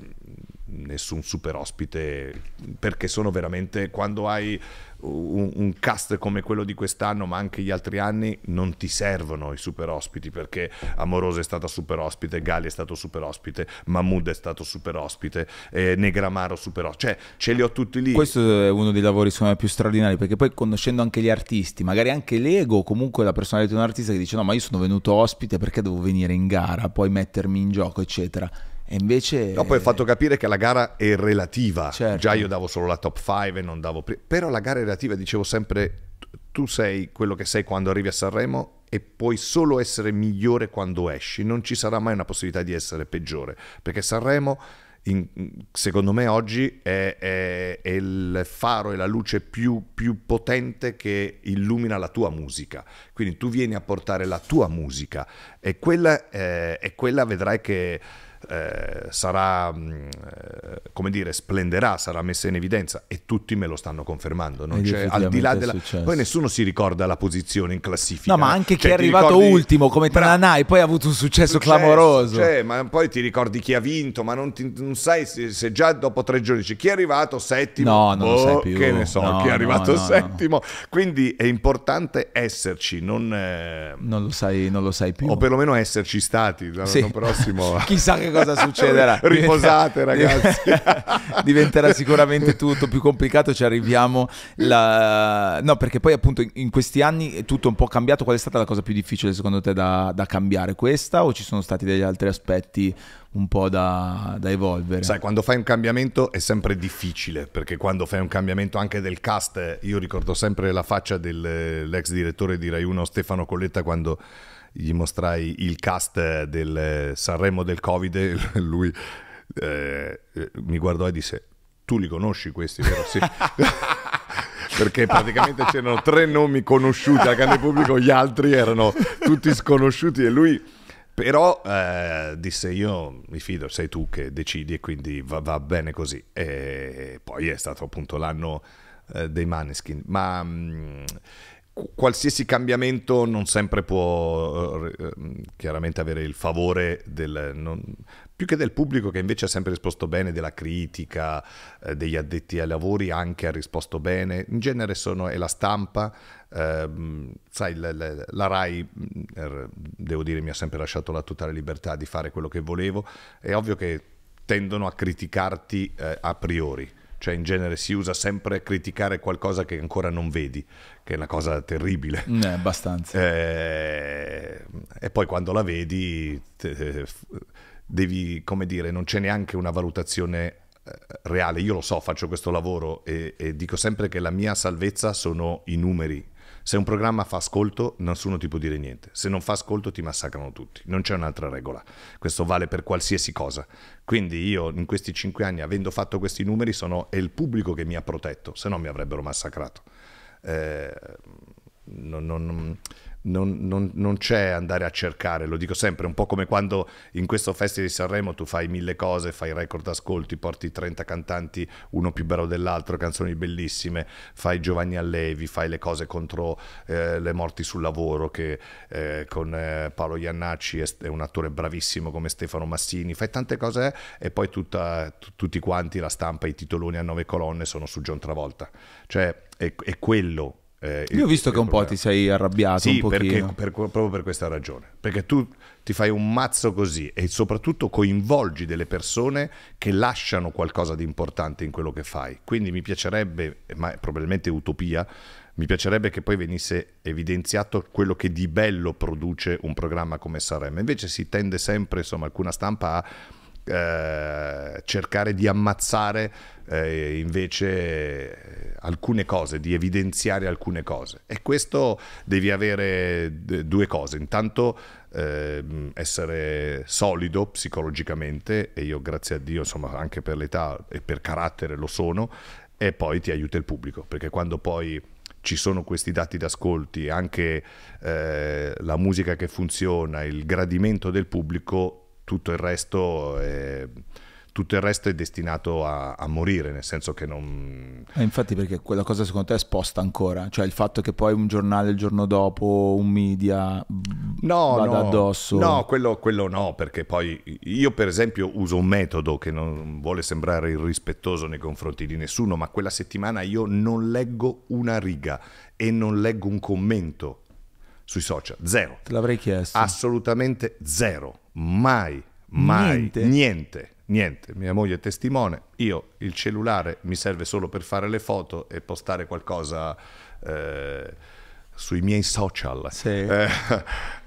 nessun super ospite perché sono veramente quando hai un, un, cast come quello di quest'anno, ma anche gli altri anni, non ti servono i super ospiti perché Amoroso è stato super ospite, Gali è stato super ospite, Mahmood è stato super ospite, eh, Negramaro super ospite, cioè ce li ho tutti lì. Questo è uno dei lavori me più straordinari perché poi conoscendo anche gli artisti, magari anche l'ego, comunque la personalità di un artista che dice no ma io sono venuto ospite perché devo venire in gara, poi mettermi in gioco eccetera e invece... Dopo hai fatto capire che la gara è relativa. Certo. Già io davo solo la top 5 e non davo... Pri- però la gara è relativa, dicevo sempre, tu sei quello che sei quando arrivi a Sanremo e puoi solo essere migliore quando esci. Non ci sarà mai una possibilità di essere peggiore. Perché Sanremo... In, secondo me oggi è, è, è, il faro e la luce più, più, potente che illumina la tua musica. Quindi tu vieni a portare la tua musica e quella, eh, e quella vedrai che eh, sarà, mm, eh, come dire, splenderà, sarà messa in evidenza e tutti me lo stanno confermando. Non c'è, al di là della... Poi nessuno si ricorda la posizione in classifica. No, ma anche cioè, chi è arrivato ricordi... ultimo come Tananai, poi ha avuto un successo, successo clamoroso. Cioè, ma poi ti ricordi chi ha vinto, ma non, ti, non sai se, se, già dopo tre giorni dici chi è arrivato settimo. No, non oh, lo sai boh, più. Che ne so, no, chi è arrivato no, no, settimo. Quindi è importante esserci, non... Eh... Non, lo sai, non lo sai più. O perlomeno esserci stati l'anno sì. prossimo. Chissà che cosa succederà. Riposate ragazzi. Diventerà sicuramente tutto più complicato, ci arriviamo. La... No, perché poi appunto in questi anni è tutto un po' cambiato. Qual è stata la cosa più difficile secondo te da, da cambiare? Questa o ci sono stati degli altri aspetti un po' da, da, evolvere. Sai, quando fai un cambiamento è sempre difficile, perché quando fai un cambiamento anche del cast, io ricordo sempre la faccia dell'ex direttore di Rai 1 Stefano Colletta quando gli mostrai il cast del Sanremo del Covid, lui eh, mi guardò e disse, tu li conosci questi, vero? Sì. perché praticamente c'erano tre nomi conosciuti al grande pubblico, gli altri erano tutti sconosciuti e lui però eh, disse io mi fido, sei tu che decidi e quindi va, va bene così. E poi è stato appunto l'anno eh, dei Maneskin. Ma mh, mm, qualsiasi cambiamento non sempre può eh, chiaramente avere il favore del... Non, più che del pubblico che invece ha sempre risposto bene, della critica, eh, degli addetti ai lavori anche ha risposto bene, in genere sono, è la stampa, eh, sai, la, la, la RAI, er, devo dire, mi ha sempre lasciato la totale libertà di fare quello che volevo, è ovvio che tendono a criticarti eh, a priori. Cioè in genere si usa sempre criticare qualcosa che ancora non vedi, che è una cosa terribile. Eh, abbastanza. Eh, e poi quando la vedi te, devi, come dire, non c'è neanche una valutazione eh, reale. Io lo so, faccio questo lavoro e, e dico sempre che la mia salvezza sono i numeri, se un programma fa ascolto, nessuno ti può dire niente. Se non fa ascolto, ti massacrano tutti. Non c'è un'altra regola. Questo vale per qualsiasi cosa. Quindi io, in questi cinque anni, avendo fatto questi numeri, sono, è il pubblico che mi ha protetto, se no mi avrebbero massacrato. Eh, non, non, non, non, non, c'è andare a cercare, lo dico sempre, un po' come quando in questo Festival di Sanremo tu fai mille cose, fai record ascolti, porti 30 cantanti, uno più bello dell'altro, canzoni bellissime, fai Giovanni Allevi, fai le cose contro eh, le morti sul lavoro, che eh, con eh, Paolo Iannacci è, un attore bravissimo come Stefano Massini, fai tante cose e poi tutta, t- tutti quanti, la stampa, i titoloni a nove colonne sono su John Travolta. Cioè è, è quello eh, Io ho visto che un po' ti sei arrabbiato. Sì, perché, per, proprio per questa ragione. Perché tu ti fai un mazzo così e soprattutto coinvolgi delle persone che lasciano qualcosa di importante in quello che fai. Quindi mi piacerebbe, ma è probabilmente utopia, mi piacerebbe che poi venisse evidenziato quello che di bello produce un programma come Sanremo. Invece si tende sempre, insomma, alcuna stampa a eh, cercare di ammazzare eh, invece alcune cose, di evidenziare alcune cose. E questo devi avere due cose. Intanto eh, essere solido psicologicamente, e io grazie a Dio, insomma, anche per l'età e per carattere lo sono, e poi ti aiuta il pubblico, perché quando poi ci sono questi dati d'ascolti, anche eh, la musica che funziona, il gradimento del pubblico, tutto il resto è tutto il resto è destinato a, a morire, nel senso che non... Eh, infatti perché quella cosa secondo te è esposta ancora, cioè il fatto che poi un giornale il giorno dopo, un media no, vada no, addosso... No, quello, quello no, perché poi io per esempio uso un metodo che non vuole sembrare irrispettoso nei confronti di nessuno, ma quella settimana io non leggo una riga e non leggo un commento sui social, zero. Te l'avrei chiesto. Assolutamente zero, mai, mai, Niente? niente. Niente, mia moglie è testimone, io il cellulare mi serve solo per fare le foto e postare qualcosa eh, sui miei social Sì. Eh,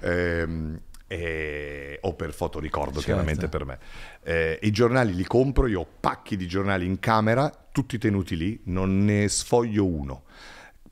ehm, e- o per fotoricordo Certo. chiaramente per me. Eh, I giornali li compro, io ho pacchi di giornali in camera, tutti tenuti lì, non ne sfoglio uno.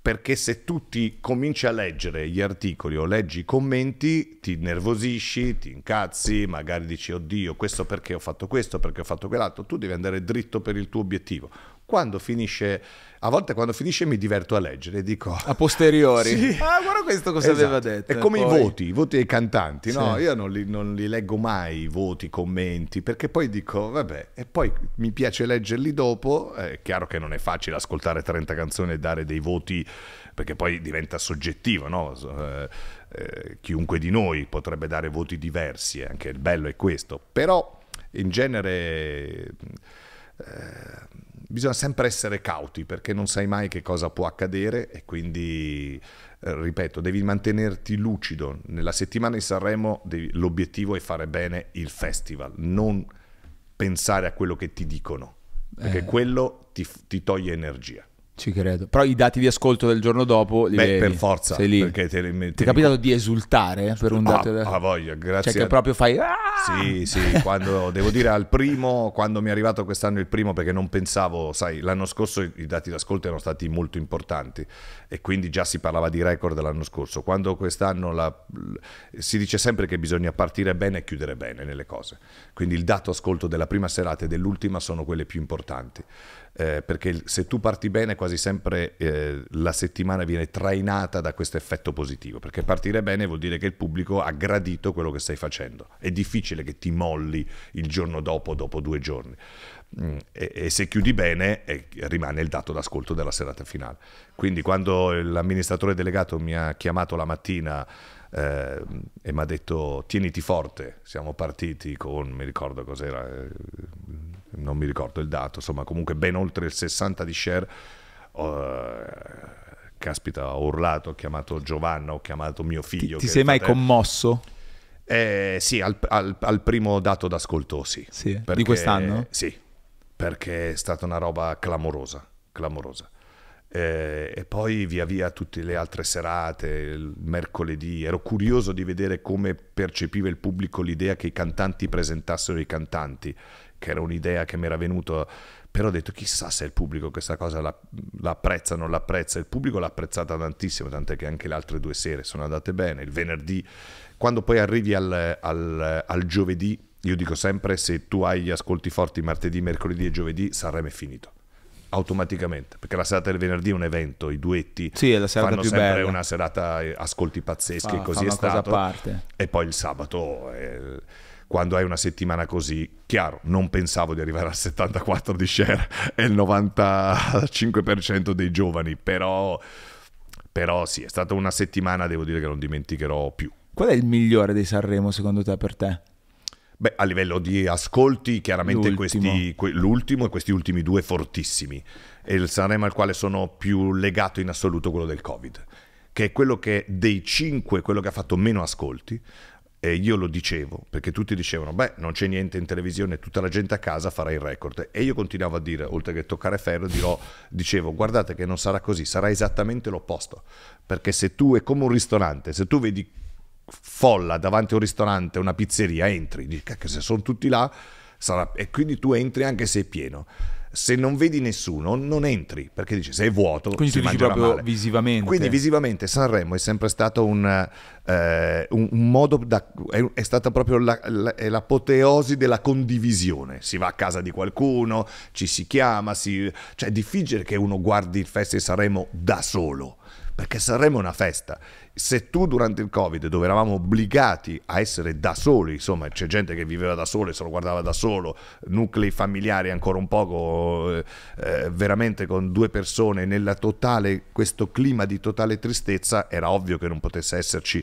Perché se tu ti cominci a leggere gli articoli o leggi i commenti, ti nervosisci, ti incazzi, magari dici oddio, questo perché ho fatto questo, perché ho fatto quell'altro, tu devi andare dritto per il tuo obiettivo. Quando finisce, a volte quando finisce mi diverto a leggere dico... A posteriori. Sì. Ah, guarda questo cosa Esatto. aveva detto. È come Poi- i voti, i voti dei cantanti, no? Sì. Io non li, non li leggo mai, i voti, i commenti, perché poi dico, vabbè, e poi mi piace leggerli dopo. È chiaro che non è facile ascoltare 30 canzoni e dare dei voti, perché poi diventa soggettivo, no? Eh, eh, chiunque di noi potrebbe dare voti diversi, eh, anche il bello è questo. Però, in genere... eh, bisogna sempre essere cauti perché non sai mai che cosa può accadere e quindi, eh, ripeto, devi mantenerti lucido. Nella settimana di Sanremo devi- l'obiettivo è fare bene il festival, non pensare a quello che ti dicono, perché Eh. quello ti, ti toglie energia. Ci credo. Però i dati di ascolto del giorno dopo li Beh, vedi. per forza, Sei lì. perché te li metti Ti è capitato di esultare per un Ah, dato? ah, voglia, grazie Cioè che proprio fai... "Ah!" Sì, sì, quando devo dire al primo, quando mi è arrivato quest'anno il primo, perché non pensavo, sai, l'anno scorso i dati d'ascolto erano stati molto importanti e quindi già si parlava di record l'anno scorso. Quando quest'anno la- si dice sempre che bisogna partire bene e chiudere bene nelle cose, quindi il dato ascolto della prima serata e dell'ultima sono quelle più importanti. Eh, perché se tu parti bene quasi sempre eh, la settimana viene trainata da questo effetto positivo, perché partire bene vuol dire che il pubblico ha gradito quello che stai facendo. È difficile che ti molli il giorno dopo, dopo due giorni. Mm, E, e se chiudi bene eh, rimane il dato d'ascolto della serata finale. Quindi quando l'amministratore delegato mi ha chiamato la mattina eh, e mi ha detto tieniti forte, siamo partiti con, mi ricordo cos'era, eh, non mi ricordo il dato, insomma comunque ben oltre il 60 di share, eh, caspita ho urlato, ho chiamato Giovanna, ho chiamato mio Ti, figlio. ti è sei mai fratello. commosso? Eh, sì, al, al- al primo dato d'ascolto sì. Sì, di Perché- quest'anno? Sì, perché è stata una roba clamorosa, clamorosa. Eh, e poi via via tutte le altre serate, il mercoledì, ero curioso di vedere come percepiva il pubblico l'idea che i cantanti presentassero i cantanti, che era un'idea che mi era venuta, però ho detto chissà se il pubblico questa cosa la, la o non l'apprezza, il pubblico l'ha apprezzata tantissimo, tant'è che anche le altre due sere sono andate bene, il venerdì, quando poi arrivi al, al- al giovedì, io dico sempre se tu hai gli ascolti forti martedì, mercoledì e giovedì, Sanremo è finito. Automaticamente, perché la serata del venerdì è un evento, i duetti Sì, è la serata fanno più sempre bella. una serata eh, ascolti pazzeschi Fa- e così è stato. E poi il sabato, eh, quando hai una settimana così, chiaro, non pensavo di arrivare al 74 di share e il 95% dei giovani, però, però sì, è stata una settimana, devo dire che non dimenticherò più. Qual è il migliore dei Sanremo secondo te per te? Beh, a livello di ascolti, chiaramente L'ultimo. questi, que- l'ultimo e questi ultimi due fortissimi. E il Sanremo al quale sono più legato in assoluto quello del Covid, che è quello che dei cinque, quello che ha fatto meno ascolti. E io lo dicevo, perché tutti dicevano, beh, non c'è niente in televisione, tutta la gente a casa farà il record. E io continuavo a dire, oltre che toccare ferro, dirò, dicevo, guardate che non sarà così, sarà esattamente l'opposto. Perché se tu è come un ristorante, se tu vedi folla davanti a un ristorante, una pizzeria, entri, dici, cacchio, se sono tutti là, sarà... e quindi tu entri anche se è pieno. Se non vedi nessuno, non entri, perché dici, se è vuoto, Quindi si tu dici proprio male. visivamente. Quindi visivamente Sanremo è sempre stato un, eh, un- un modo, da, è, è stata proprio la- la- è l'apoteosi della condivisione. Si va a casa di qualcuno, ci si chiama, si, cioè è difficile che uno guardi il Festival di Sanremo da solo. Perché Sanremo è una festa. Se tu durante il Covid, dove eravamo obbligati a essere da soli, insomma, c'è gente che viveva da solo e se lo guardava da solo, nuclei familiari ancora un poco, eh, eh veramente con due persone, nella totale, questo clima di totale tristezza, era ovvio che non potesse esserci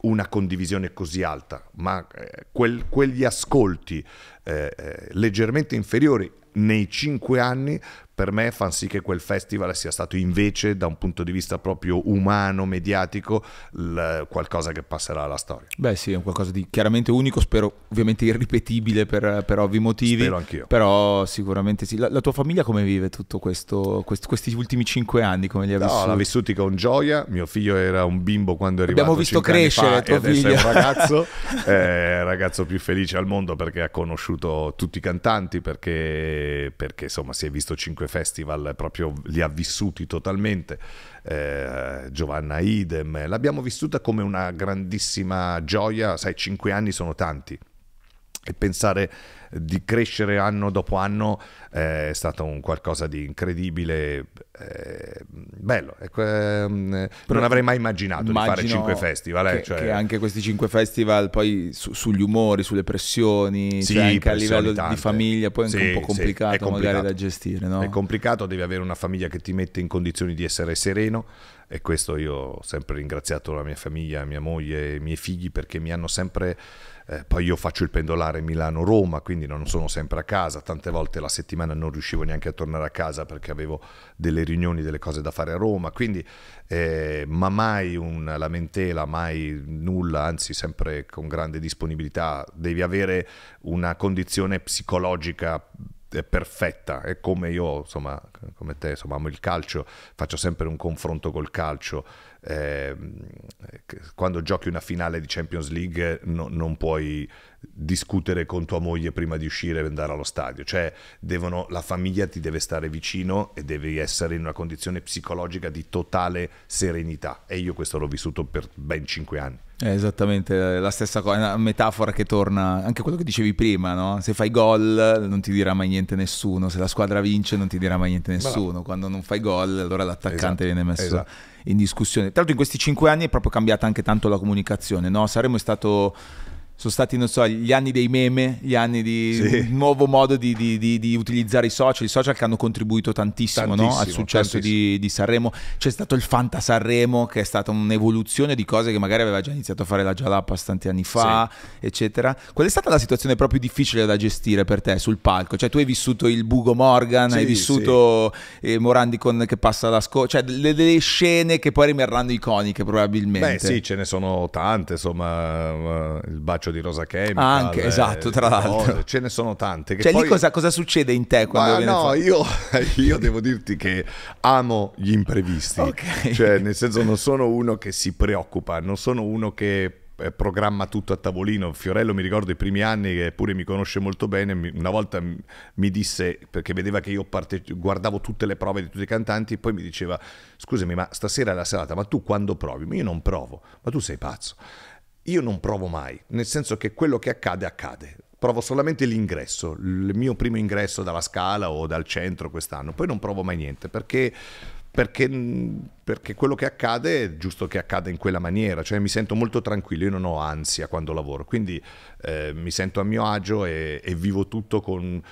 una condivisione così alta, ma eh, quel, quegli ascolti eh, eh, leggermente inferiori nei cinque anni per me fa sì che quel festival sia stato invece da un punto di vista proprio umano, mediatico, l- qualcosa che passerà alla storia. Beh sì, è qualcosa di chiaramente unico, spero ovviamente irripetibile per, per ovvi motivi. Spero anch'io. Però sicuramente sì. La, la tua famiglia come vive tutto questo, quest- questi ultimi cinque anni? Come li ha no, vissuti? l'ha vissuti con gioia, mio figlio era un bimbo quando è arrivato Abbiamo visto crescere tuo figlio. è un ragazzo, è il ragazzo più felice al mondo perché ha conosciuto tutti i cantanti, perché, perché insomma si è visto cinque festival, proprio li ha vissuti totalmente. Eh, Giovanna idem, l'abbiamo vissuta come una grandissima gioia, sai, cinque anni sono tanti e pensare di crescere anno dopo anno eh, è stato un qualcosa di incredibile, eh, bello. Ehm, non avrei mai immaginato di fare cinque festival. Eh, che, cioè... che, anche questi cinque festival poi su, sugli umori, sulle pressioni, sì, cioè anche a livello tante. di famiglia, poi è anche sì, un po' complicato, sì, complicato, magari da gestire. No? È complicato, devi avere una famiglia che ti mette in condizioni di essere sereno e questo io ho sempre ringraziato la mia famiglia, mia moglie, i miei figli perché mi hanno sempre eh, poi io faccio il pendolare Milano-Roma, quindi non sono sempre a casa, tante volte la settimana non riuscivo neanche a tornare a casa perché avevo delle riunioni, delle cose da fare a Roma, quindi eh, ma mai una lamentela, mai nulla, anzi sempre con grande disponibilità, devi avere una condizione psicologica perfetta. È come io insomma come te insomma amo il calcio faccio sempre un confronto col calcio eh, quando giochi una finale di Champions League no, non puoi discutere con tua moglie prima di uscire e andare allo stadio, cioè devono, la famiglia ti deve stare vicino e devi essere in una condizione psicologica di totale serenità e io questo l'ho vissuto per ben cinque anni. È esattamente la stessa cosa, è una metafora che torna anche quello che dicevi prima, no? se fai gol non ti dirà mai niente nessuno, se la squadra vince non ti dirà mai niente nessuno, Bravo. quando non fai gol allora l'attaccante esatto. viene messo esatto. in discussione. Tra l'altro in questi cinque anni è proprio cambiata anche tanto la comunicazione, no? Saremo stato sono stati, non so, gli anni dei meme, gli anni di sì. nuovo modo di, di, di, di, utilizzare i social, i social che hanno contribuito tantissimo, tantissimo no? al successo di, Sanremo. C'è stato il Fanta Sanremo, che è stata un'evoluzione di cose che magari aveva già iniziato a fare la Jalappas tanti anni fa, sì. eccetera. Qual è stata la situazione proprio difficile da gestire per te sul palco? Cioè, tu hai vissuto il Bugo Morgan, sì, hai vissuto eh, Morandi con, che passa la sco... cioè le, le, scene che poi rimarranno iconiche probabilmente. Beh, sì, ce ne sono tante, insomma, il bacio di Rosa Chemical. Anche, eh, esatto, tra l'altro. No, ce ne sono tante. cioè poi... lì cosa, cosa, succede in te quando Ma no, io, io, devo dirti che amo gli imprevisti. Okay. Cioè, nel senso non sono uno che si preoccupa, non sono uno che eh, programma tutto a tavolino. Fiorello mi ricordo i primi anni che pure mi conosce molto bene, una volta mi disse, perché vedeva che io parte, guardavo tutte le prove di tutti i cantanti, poi mi diceva, scusami ma stasera è la serata, ma tu quando provi? Io non provo, ma tu sei pazzo. Io non provo mai, nel senso che quello che accade accade. Provo solamente l'ingresso, il mio primo ingresso dalla scala o dal centro quest'anno, poi non provo mai niente perché, perché, perché quello che accade è giusto che accada in quella maniera, cioè mi sento molto tranquillo, io non ho ansia quando lavoro, quindi eh, mi sento a mio agio e, e vivo tutto con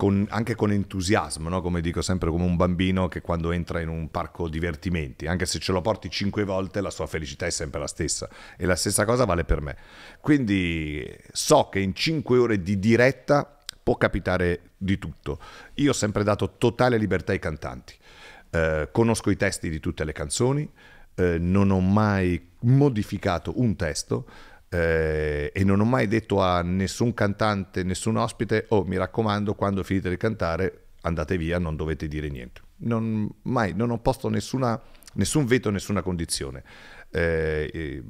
con, anche con entusiasmo, no? come dico sempre, come un bambino che quando entra in un parco divertimenti, anche se ce lo porti cinque volte, la sua felicità è sempre la stessa e la stessa cosa vale per me. Quindi so che in cinque ore di diretta può capitare di tutto. Io ho sempre dato totale libertà ai cantanti, eh, conosco i testi di tutte le canzoni, eh, non ho mai modificato un testo, eh, e non ho mai detto a nessun cantante, nessun ospite, oh mi raccomando quando finite di cantare andate via, non dovete dire niente. Non, mai, non ho posto nessuna, nessun veto, nessuna condizione. Eh,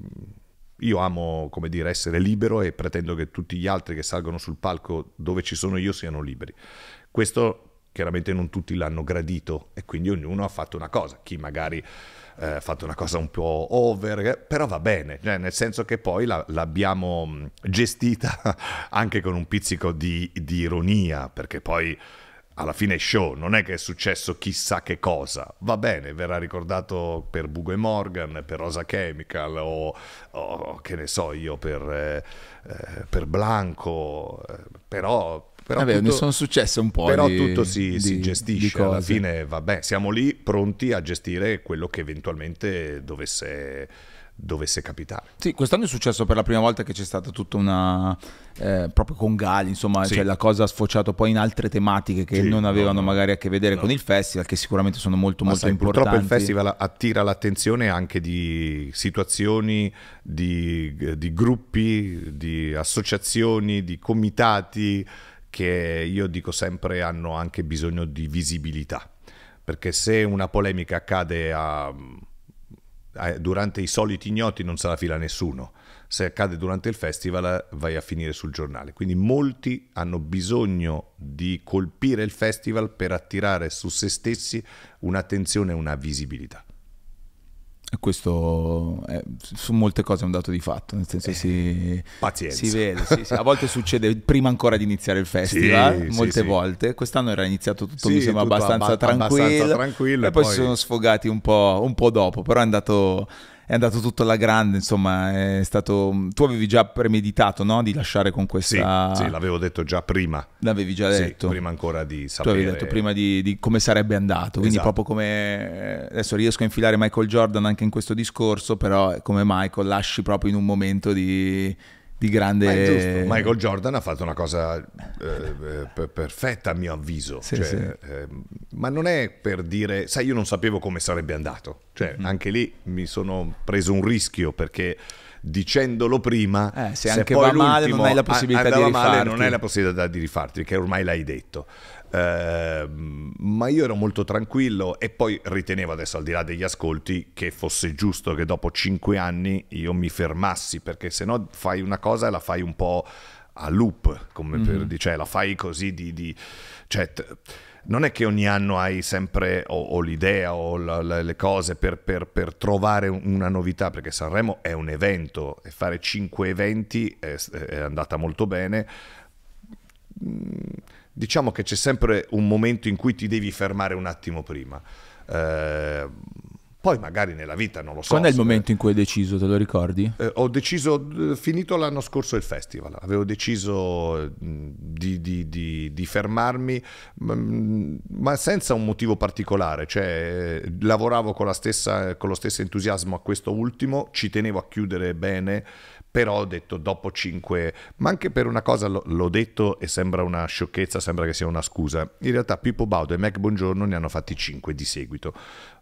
io amo, come dire, essere libero e pretendo che tutti gli altri che salgono sul palco dove ci sono io siano liberi. Questo chiaramente non tutti l'hanno gradito e quindi ognuno ha fatto una cosa. Chi magari eh, fatto una cosa un po' over, eh, però va bene, cioè, nel senso che poi la, l'abbiamo mm, gestita anche con un pizzico di, di ironia, perché poi alla fine è show, non è che è successo chissà che cosa. Va bene, verrà ricordato per Bugo e Morgan, per Rosa Chemical o, o che ne so io, per, eh, eh per Blanco, però... Però Vabbè, tutto, ne sono successe un po'. Però di, tutto si, di, si gestisce, alla fine vabbè, siamo lì pronti a gestire quello che eventualmente dovesse dovesse capitare. Sì, quest'anno è successo per la prima volta che c'è stata tutta una... Eh, proprio con Gali, insomma, Sì. cioè la cosa ha sfociato poi in altre tematiche che Sì, non avevano no, no. magari a che vedere No. con il festival, che sicuramente sono molto Ma molto sai, importanti. purtroppo il festival attira l'attenzione anche di situazioni, di, di gruppi, di associazioni, di comitati che io dico sempre hanno anche bisogno di visibilità. Perché se una polemica accade a- a- durante i soliti ignoti non se la fila nessuno. Se accade durante il festival vai a finire sul giornale. Quindi molti hanno bisogno di colpire il festival per attirare su se stessi un'attenzione e una visibilità. E questo è- su molte cose è un dato di fatto, nel senso si, Pazienza. si vede, sì, sì. a volte succede prima ancora di iniziare il festival, Sì, molte volte, quest'anno era iniziato tutto mi sembra tutto abbastanza, abba- abbastanza tranquillo, tranquillo e e poi, poi- si sono sfogati un po', un po' dopo, però è andato, è andato tutto alla grande, insomma è stato, tu avevi già premeditato no? di lasciare con Sì, questa, sì, l'avevo detto già prima. l'avevi già Sì, detto. prima ancora di Tu sapere. avevi detto prima di, di come sarebbe andato, quindi Esatto. proprio come adesso riesco a infilare Michael Jordan anche in questo discorso, però come Michael lasci proprio in un momento di, di grande... Ma. Michael Jordan ha fatto una cosa eh, eh, per- perfetta a mio avviso. Sì, Cioè, sì. ehm, ma non è per dire, sai, io non sapevo come sarebbe andato. Cioè, Mm-hmm. anche lì mi sono preso un rischio perché dicendolo prima, Eh, se anche poi va male, non hai la possibilità di andava male, rifarti. non hai la possibilità di rifarti, perché ormai l'hai detto. Ehm, ma io ero molto tranquillo e poi ritenevo adesso al di là degli ascolti che fosse giusto che dopo cinque anni io mi fermassi perché se no fai una cosa e la fai un po' a loop come Mhm. per dire cioè la fai così di, di- cioè, t- non è che ogni anno hai sempre o, o l'idea o la- la- le cose per, per- per trovare un- una novità perché Sanremo è un evento e fare cinque eventi è, è andata molto bene diciamo che c'è sempre un momento in cui ti devi fermare un attimo prima. Eh, poi magari nella vita non lo so. Quando è il momento in cui hai deciso, te lo ricordi? eh, ho deciso, eh, finito l'anno scorso il festival, avevo deciso eh, di, di- di- di fermarmi, mm, ma senza un motivo particolare, cioè eh, lavoravo con, la stessa, con lo stesso entusiasmo a questo ultimo, ci tenevo a chiudere bene, però ho detto dopo cinque, ma anche per una cosa l'ho, l'ho detto e sembra una sciocchezza, sembra che sia una scusa, in realtà Pippo Baudo e Mac Buongiorno ne hanno fatti cinque di seguito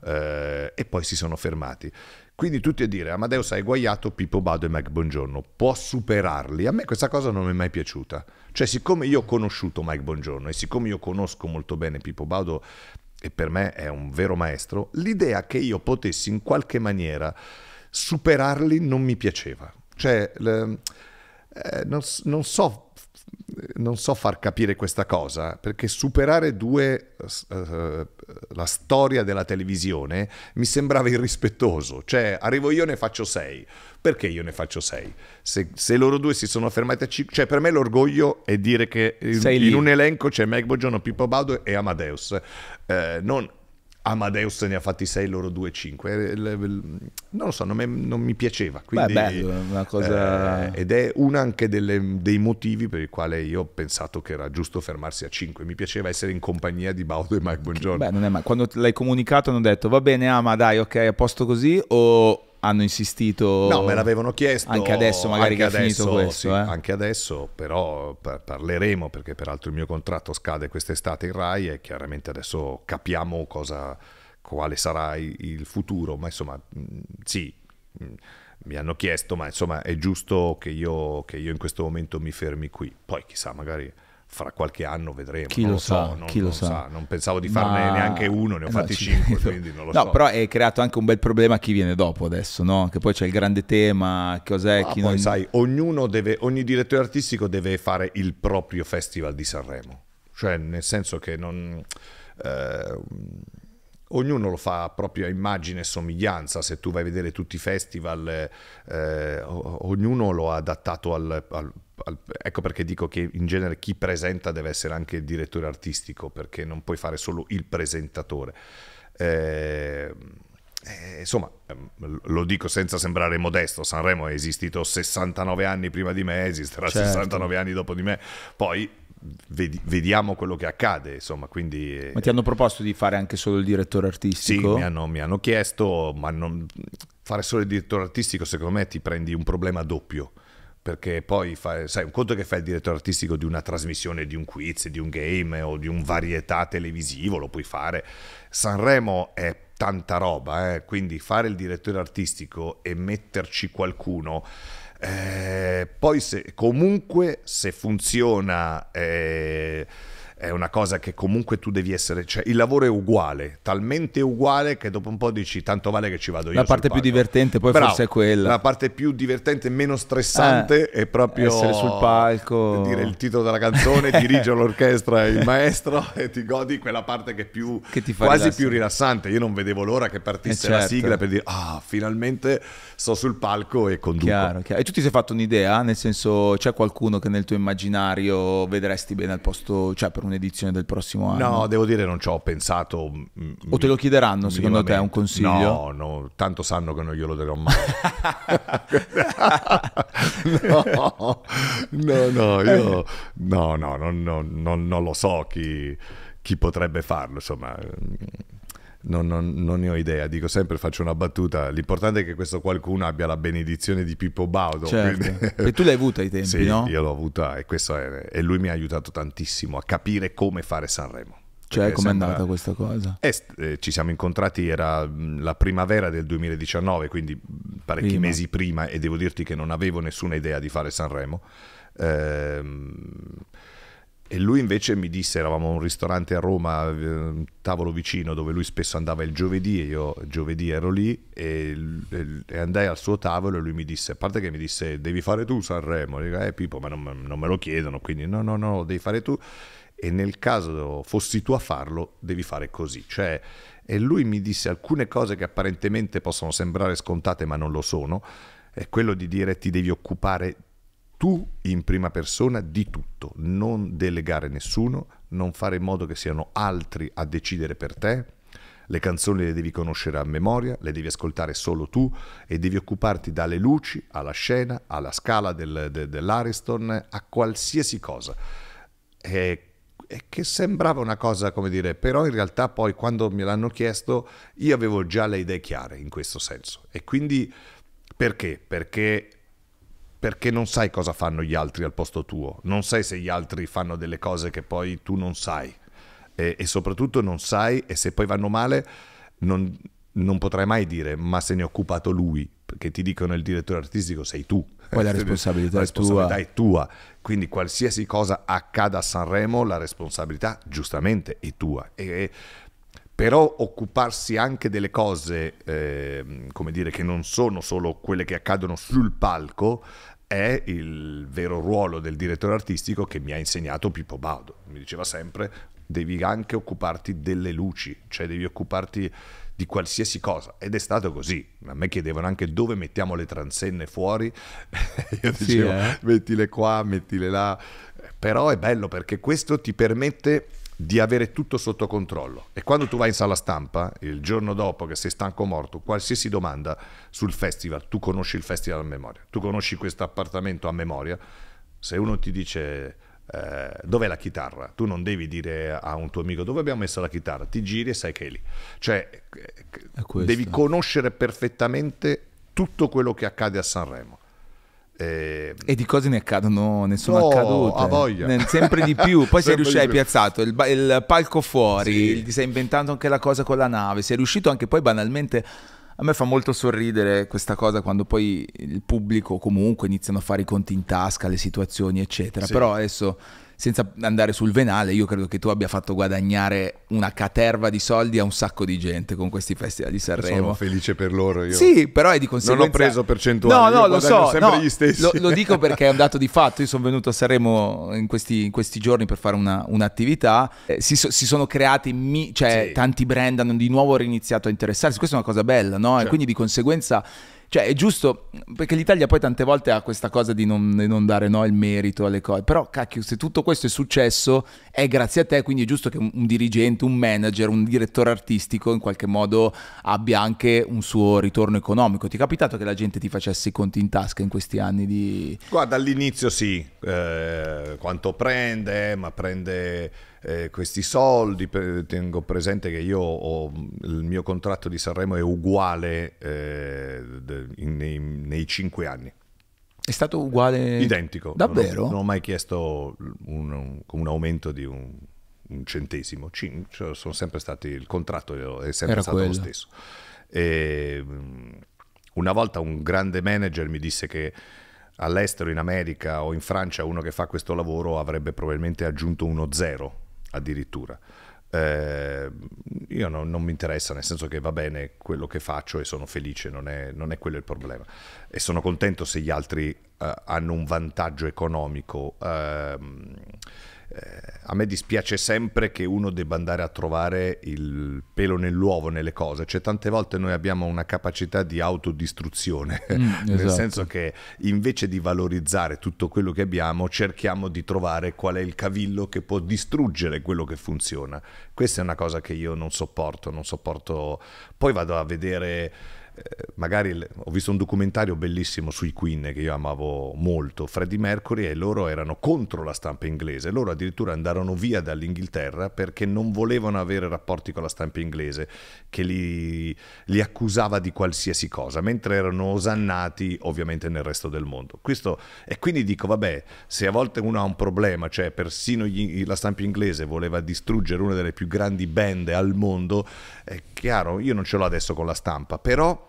eh, e poi si sono fermati. Quindi tutti a dire Amadeus ha eguagliato Pippo Baudo e Mike Bongiorno, può superarli? A me questa cosa non mi è mai piaciuta. Cioè siccome io ho conosciuto Mike Bongiorno e siccome io conosco molto bene Pippo Baudo e per me è un vero maestro, l'idea che io potessi in qualche maniera superarli non mi piaceva. Cioè le- eh, non, non so non so far capire questa cosa perché superare due eh, la storia della televisione mi sembrava irrispettoso. Cioè arrivo io ne faccio sei. Perché io ne faccio sei? Se, se loro due si sono fermati a cinque cioè per me l'orgoglio è dire che in, in un elenco c'è Meg Bogiorno, Pippo Baudo e Amadeus. Eh, non Amadeus ne ha fatti sei, loro due cinque. Eh, il- il- Non lo so, non, mi- non mi piaceva. Quindi, Beh, bello, una cosa- eh, ed è uno anche delle- dei motivi per il quale io ho pensato che era giusto fermarsi a 5. Mi piaceva essere in compagnia di Baudo e Mike Buongiorno. Beh, non è male. Quando l'hai comunicato hanno detto va bene, ah, ma dai, ok, a posto così o hanno insistito? No, me l'avevano chiesto. Anche adesso magari anche che è finito adesso, questo, sì, eh. Anche adesso, però par- parleremo perché peraltro il mio contratto scade quest'estate in Rai e chiaramente adesso capiamo cosa, quale sarà il futuro. Ma insomma, mh, sì, mh, mi hanno chiesto, ma insomma è giusto che io, che io in questo momento mi fermi qui. Poi chissà, magari fra qualche anno vedremo. Chi non lo lo so, sa, non, chi lo non sa. Non pensavo di farne Ma- neanche uno, ne ho eh no, fatti ci cinque, quindi non lo no, so. però hai creato anche un bel problema a chi viene dopo adesso, no? Che poi c'è il grande tema, cos'è, Ma chi poi non... sai, ognuno deve, ogni direttore artistico deve fare il proprio festival di Sanremo. Cioè, nel senso che non... eh, ognuno lo fa a immagine e somiglianza, se tu vai a vedere tutti i festival, eh, ognuno lo ha adattato al, al, Ecco perché dico che in genere chi presenta deve essere anche il direttore artistico, perché non puoi fare solo il presentatore. Eh, eh, insomma, ehm, lo dico senza sembrare modesto, Sanremo è esistito 69 anni prima di me, esisterà certo. 69 anni dopo di me, poi vediamo quello che accade, insomma, quindi... Eh, ma ti hanno proposto di fare anche solo il direttore artistico? Sì, mi hanno, mi hanno chiesto, ma non, fare solo il direttore artistico secondo me ti prendi un problema doppio perché poi fai, sai, un conto che fai il direttore artistico di una trasmissione, di un quiz, di un game o di un varietà televisivo, lo puoi fare. Sanremo è tanta roba, eh? quindi fare il direttore artistico e metterci qualcuno eh, poi se, comunque se funziona eh, è una cosa che comunque tu devi essere, cioè il lavoro è uguale, talmente uguale che dopo un po' dici tanto vale che ci vado io. La parte più divertente poi Bravo, forse è quella. La parte più divertente, meno stressante eh, è proprio essere sul palco, dire il titolo della canzone, dirigere l'orchestra e il maestro e ti godi quella parte che è più che quasi rilassare. più rilassante. Io non vedevo l'ora che partisse eh certo. la sigla per dire ah, finalmente sto sul palco e conduco. Chiaro, chiaro. E tu ti sei fatto un'idea, nel senso c'è qualcuno che nel tuo immaginario vedresti bene al posto, cioè per un'edizione del prossimo anno? No, devo dire non ci ho pensato. O te lo chiederanno secondo te un consiglio? No, no, tanto sanno che non glielo darò mai. no, no, no, io no, no, non, non, non lo so chi, chi potrebbe farlo, insomma non, non, non, ne ho idea, dico sempre, faccio una battuta, l'importante è che questo qualcuno abbia la benedizione di Pippo Baudo. Certo. e tu l'hai avuta ai tempi, sì, no? io l'ho avuta e, è, e lui mi ha aiutato tantissimo a capire come fare Sanremo. Cioè, com'è sembra... andata questa cosa? Eh, eh, ci siamo incontrati, era la primavera del 2019, quindi parecchi prima. mesi prima, e devo dirti che non avevo nessuna idea di fare Sanremo. Ehm e lui invece mi disse, eravamo a un ristorante a Roma, un tavolo vicino, dove lui spesso andava il giovedì, e io giovedì ero lì e, e, andai al suo tavolo e lui mi disse, a parte che mi disse, devi fare tu Sanremo, dico, eh Pippo, ma non, non, me lo chiedono, quindi no, no, no, devi fare tu, e nel caso fossi tu a farlo, devi fare così, cioè, e lui mi disse alcune cose che apparentemente possono sembrare scontate ma non lo sono, è quello di dire ti devi occupare tu in prima persona di tutto, non delegare nessuno, non fare in modo che siano altri a decidere per te. Le canzoni le devi conoscere a memoria, le devi ascoltare solo tu e devi occuparti dalle luci alla scena, alla scala del, de, dell'Ariston, a qualsiasi cosa. E, che sembrava una cosa, come dire, però in realtà poi quando me l'hanno chiesto io avevo già le idee chiare in questo senso. E quindi perché? Perché perché non sai cosa fanno gli altri al posto tuo, non sai se gli altri fanno delle cose che poi tu non sai e, e soprattutto non sai e se poi vanno male non, non, potrai mai dire ma se ne è occupato lui, perché ti dicono il direttore artistico sei tu. Poi la responsabilità, la responsabilità è, tua. è tua. Quindi qualsiasi cosa accada a Sanremo la responsabilità giustamente è tua. E, però occuparsi anche delle cose, eh, come dire, che non sono solo quelle che accadono sul palco, è il vero ruolo del direttore artistico che mi ha insegnato Pippo Baudo. Mi diceva sempre, devi anche occuparti delle luci, cioè devi occuparti di qualsiasi cosa. Ed è stato così. A me chiedevano anche dove mettiamo le transenne fuori. Io dicevo, sì, eh? mettile qua, mettile là. Però è bello perché questo ti permette di avere tutto sotto controllo. E quando tu vai in sala stampa, il giorno dopo che sei stanco morto, qualsiasi domanda sul festival, tu conosci il festival a memoria, tu conosci questo appartamento a memoria, se uno ti dice eh, dov'è la chitarra, tu non devi dire a un tuo amico dove abbiamo messo la chitarra, ti giri e sai che è lì. Cioè, devi conoscere perfettamente tutto quello che accade a Sanremo. Eh, e di cose ne accadono, ne sono no, accadute. A voglia. Sempre di più. Poi sei riuscito, hai piazzato il, il, palco fuori, sì. ti sei inventato anche la cosa con la nave, sei riuscito anche poi banalmente... A me fa molto sorridere questa cosa quando poi il pubblico comunque iniziano a fare i conti in tasca, le situazioni, eccetera. Sì. Però adesso senza andare sul venale, io credo che tu abbia fatto guadagnare una caterva di soldi a un sacco di gente con questi festival di Sanremo. Sono felice per loro. Io. Sì, però è di conseguenza. Non ho preso percentuali. No, no, lo so. sempre no, gli stessi. Lo, lo, dico perché è un dato di fatto. Io sono venuto a Sanremo in questi, in questi giorni per fare una, un'attività. Eh, si, si, sono creati, mi, cioè, sì. tanti brand hanno di nuovo riniziato a interessarsi. Questa è una cosa bella, no? Certo. E quindi di conseguenza cioè è giusto, perché l'Italia poi tante volte ha questa cosa di non, di non dare no, il merito alle cose, però cacchio, se tutto questo è successo è grazie a te, quindi è giusto che un, un dirigente, un manager, un direttore artistico in qualche modo abbia anche un suo ritorno economico. Ti è capitato che la gente ti facesse i conti in tasca in questi anni di... Guarda, all'inizio sì, eh, quanto prende, ma prende eh, questi soldi. tengo presente che io ho il mio contratto di Sanremo è uguale eh, nei, nei cinque anni. È stato uguale? Identico. Davvero? Non ho, non ho mai chiesto un, un, un, aumento di un, un centesimo. Cin, cioè sono sempre stati, il contratto è sempre Era stato quello. lo stesso. E, una volta un grande manager mi disse che all'estero, in America o in Francia, uno che fa questo lavoro avrebbe probabilmente aggiunto uno zero addirittura. Eh, io no, non mi interessa, nel senso che va bene quello che faccio e sono felice, non è, non è quello il problema. E sono contento se gli altri eh, hanno un vantaggio economico. Eh, eh, a me dispiace sempre che uno debba andare a trovare il pelo nell'uovo nelle cose, cioè tante volte noi abbiamo una capacità di autodistruzione, mm, nel esatto. senso che invece di valorizzare tutto quello che abbiamo cerchiamo di trovare qual è il cavillo che può distruggere quello che funziona. Questa è una cosa che io non sopporto, non sopporto. Poi vado a vedere magari ho visto un documentario bellissimo sui Queen che io amavo molto, Freddie Mercury, e loro erano contro la stampa inglese. Loro addirittura andarono via dall'Inghilterra perché non volevano avere rapporti con la stampa inglese che li, li accusava di qualsiasi cosa, mentre erano osannati ovviamente nel resto del mondo. Questo, e quindi dico, vabbè, se a volte uno ha un problema, cioè persino gli, la stampa inglese voleva distruggere una delle più grandi band al mondo, è chiaro, io non ce l'ho adesso con la stampa, però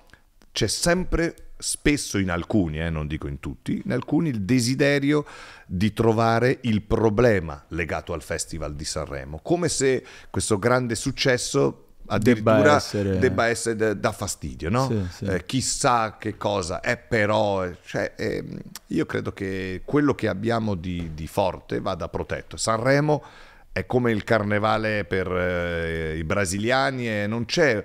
c'è sempre spesso in alcuni, eh, non dico in tutti, in alcuni il desiderio di trovare il problema legato al Festival di Sanremo, come se questo grande successo addirittura debba essere, debba essere da fastidio, no? Sì, sì. Eh, chissà che cosa è però, cioè, eh, io credo che quello che abbiamo di, di forte vada protetto. Sanremo è come il carnevale per eh, i brasiliani e non c'è...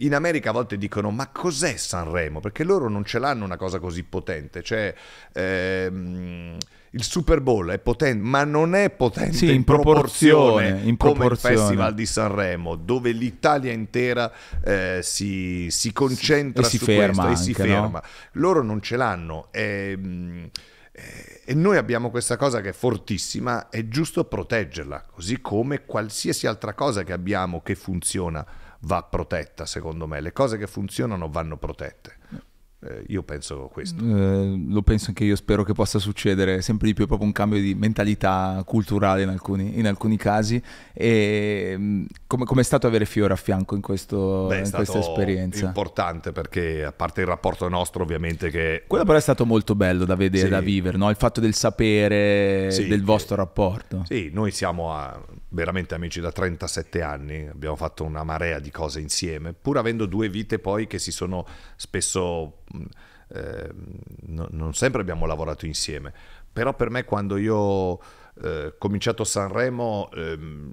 In America a volte dicono ma cos'è Sanremo? Perché loro non ce l'hanno una cosa così potente, cioè... Ehm, il Super Bowl è potente, ma non è potente sì, in, proporzione, proporzione, in come il Festival di Sanremo, dove l'Italia intera eh, si, si, concentra si, su ferma questo anche, e si ferma. No? Loro non ce l'hanno. E, e noi abbiamo questa cosa che è fortissima, è giusto proteggerla, così come qualsiasi altra cosa che abbiamo che funziona va protetta, secondo me. Le cose che funzionano vanno protette. Eh, io penso questo. Eh, lo penso anche io, spero che possa succedere sempre di più, proprio un cambio di mentalità culturale in alcuni, in alcuni casi. E mm, come è stato avere Fiore a fianco in, questo, Beh, in questa esperienza? È importante perché a parte il rapporto nostro ovviamente che... Quello però è stato molto bello da vedere, sì. da vivere, no? il fatto del sapere sì, del vostro rapporto. Sì, noi siamo a, veramente amici da 37 anni, abbiamo fatto una marea di cose insieme, pur avendo due vite poi che si sono spesso eh, no, non sempre abbiamo lavorato insieme, però per me quando io ho eh, cominciato Sanremo ehm,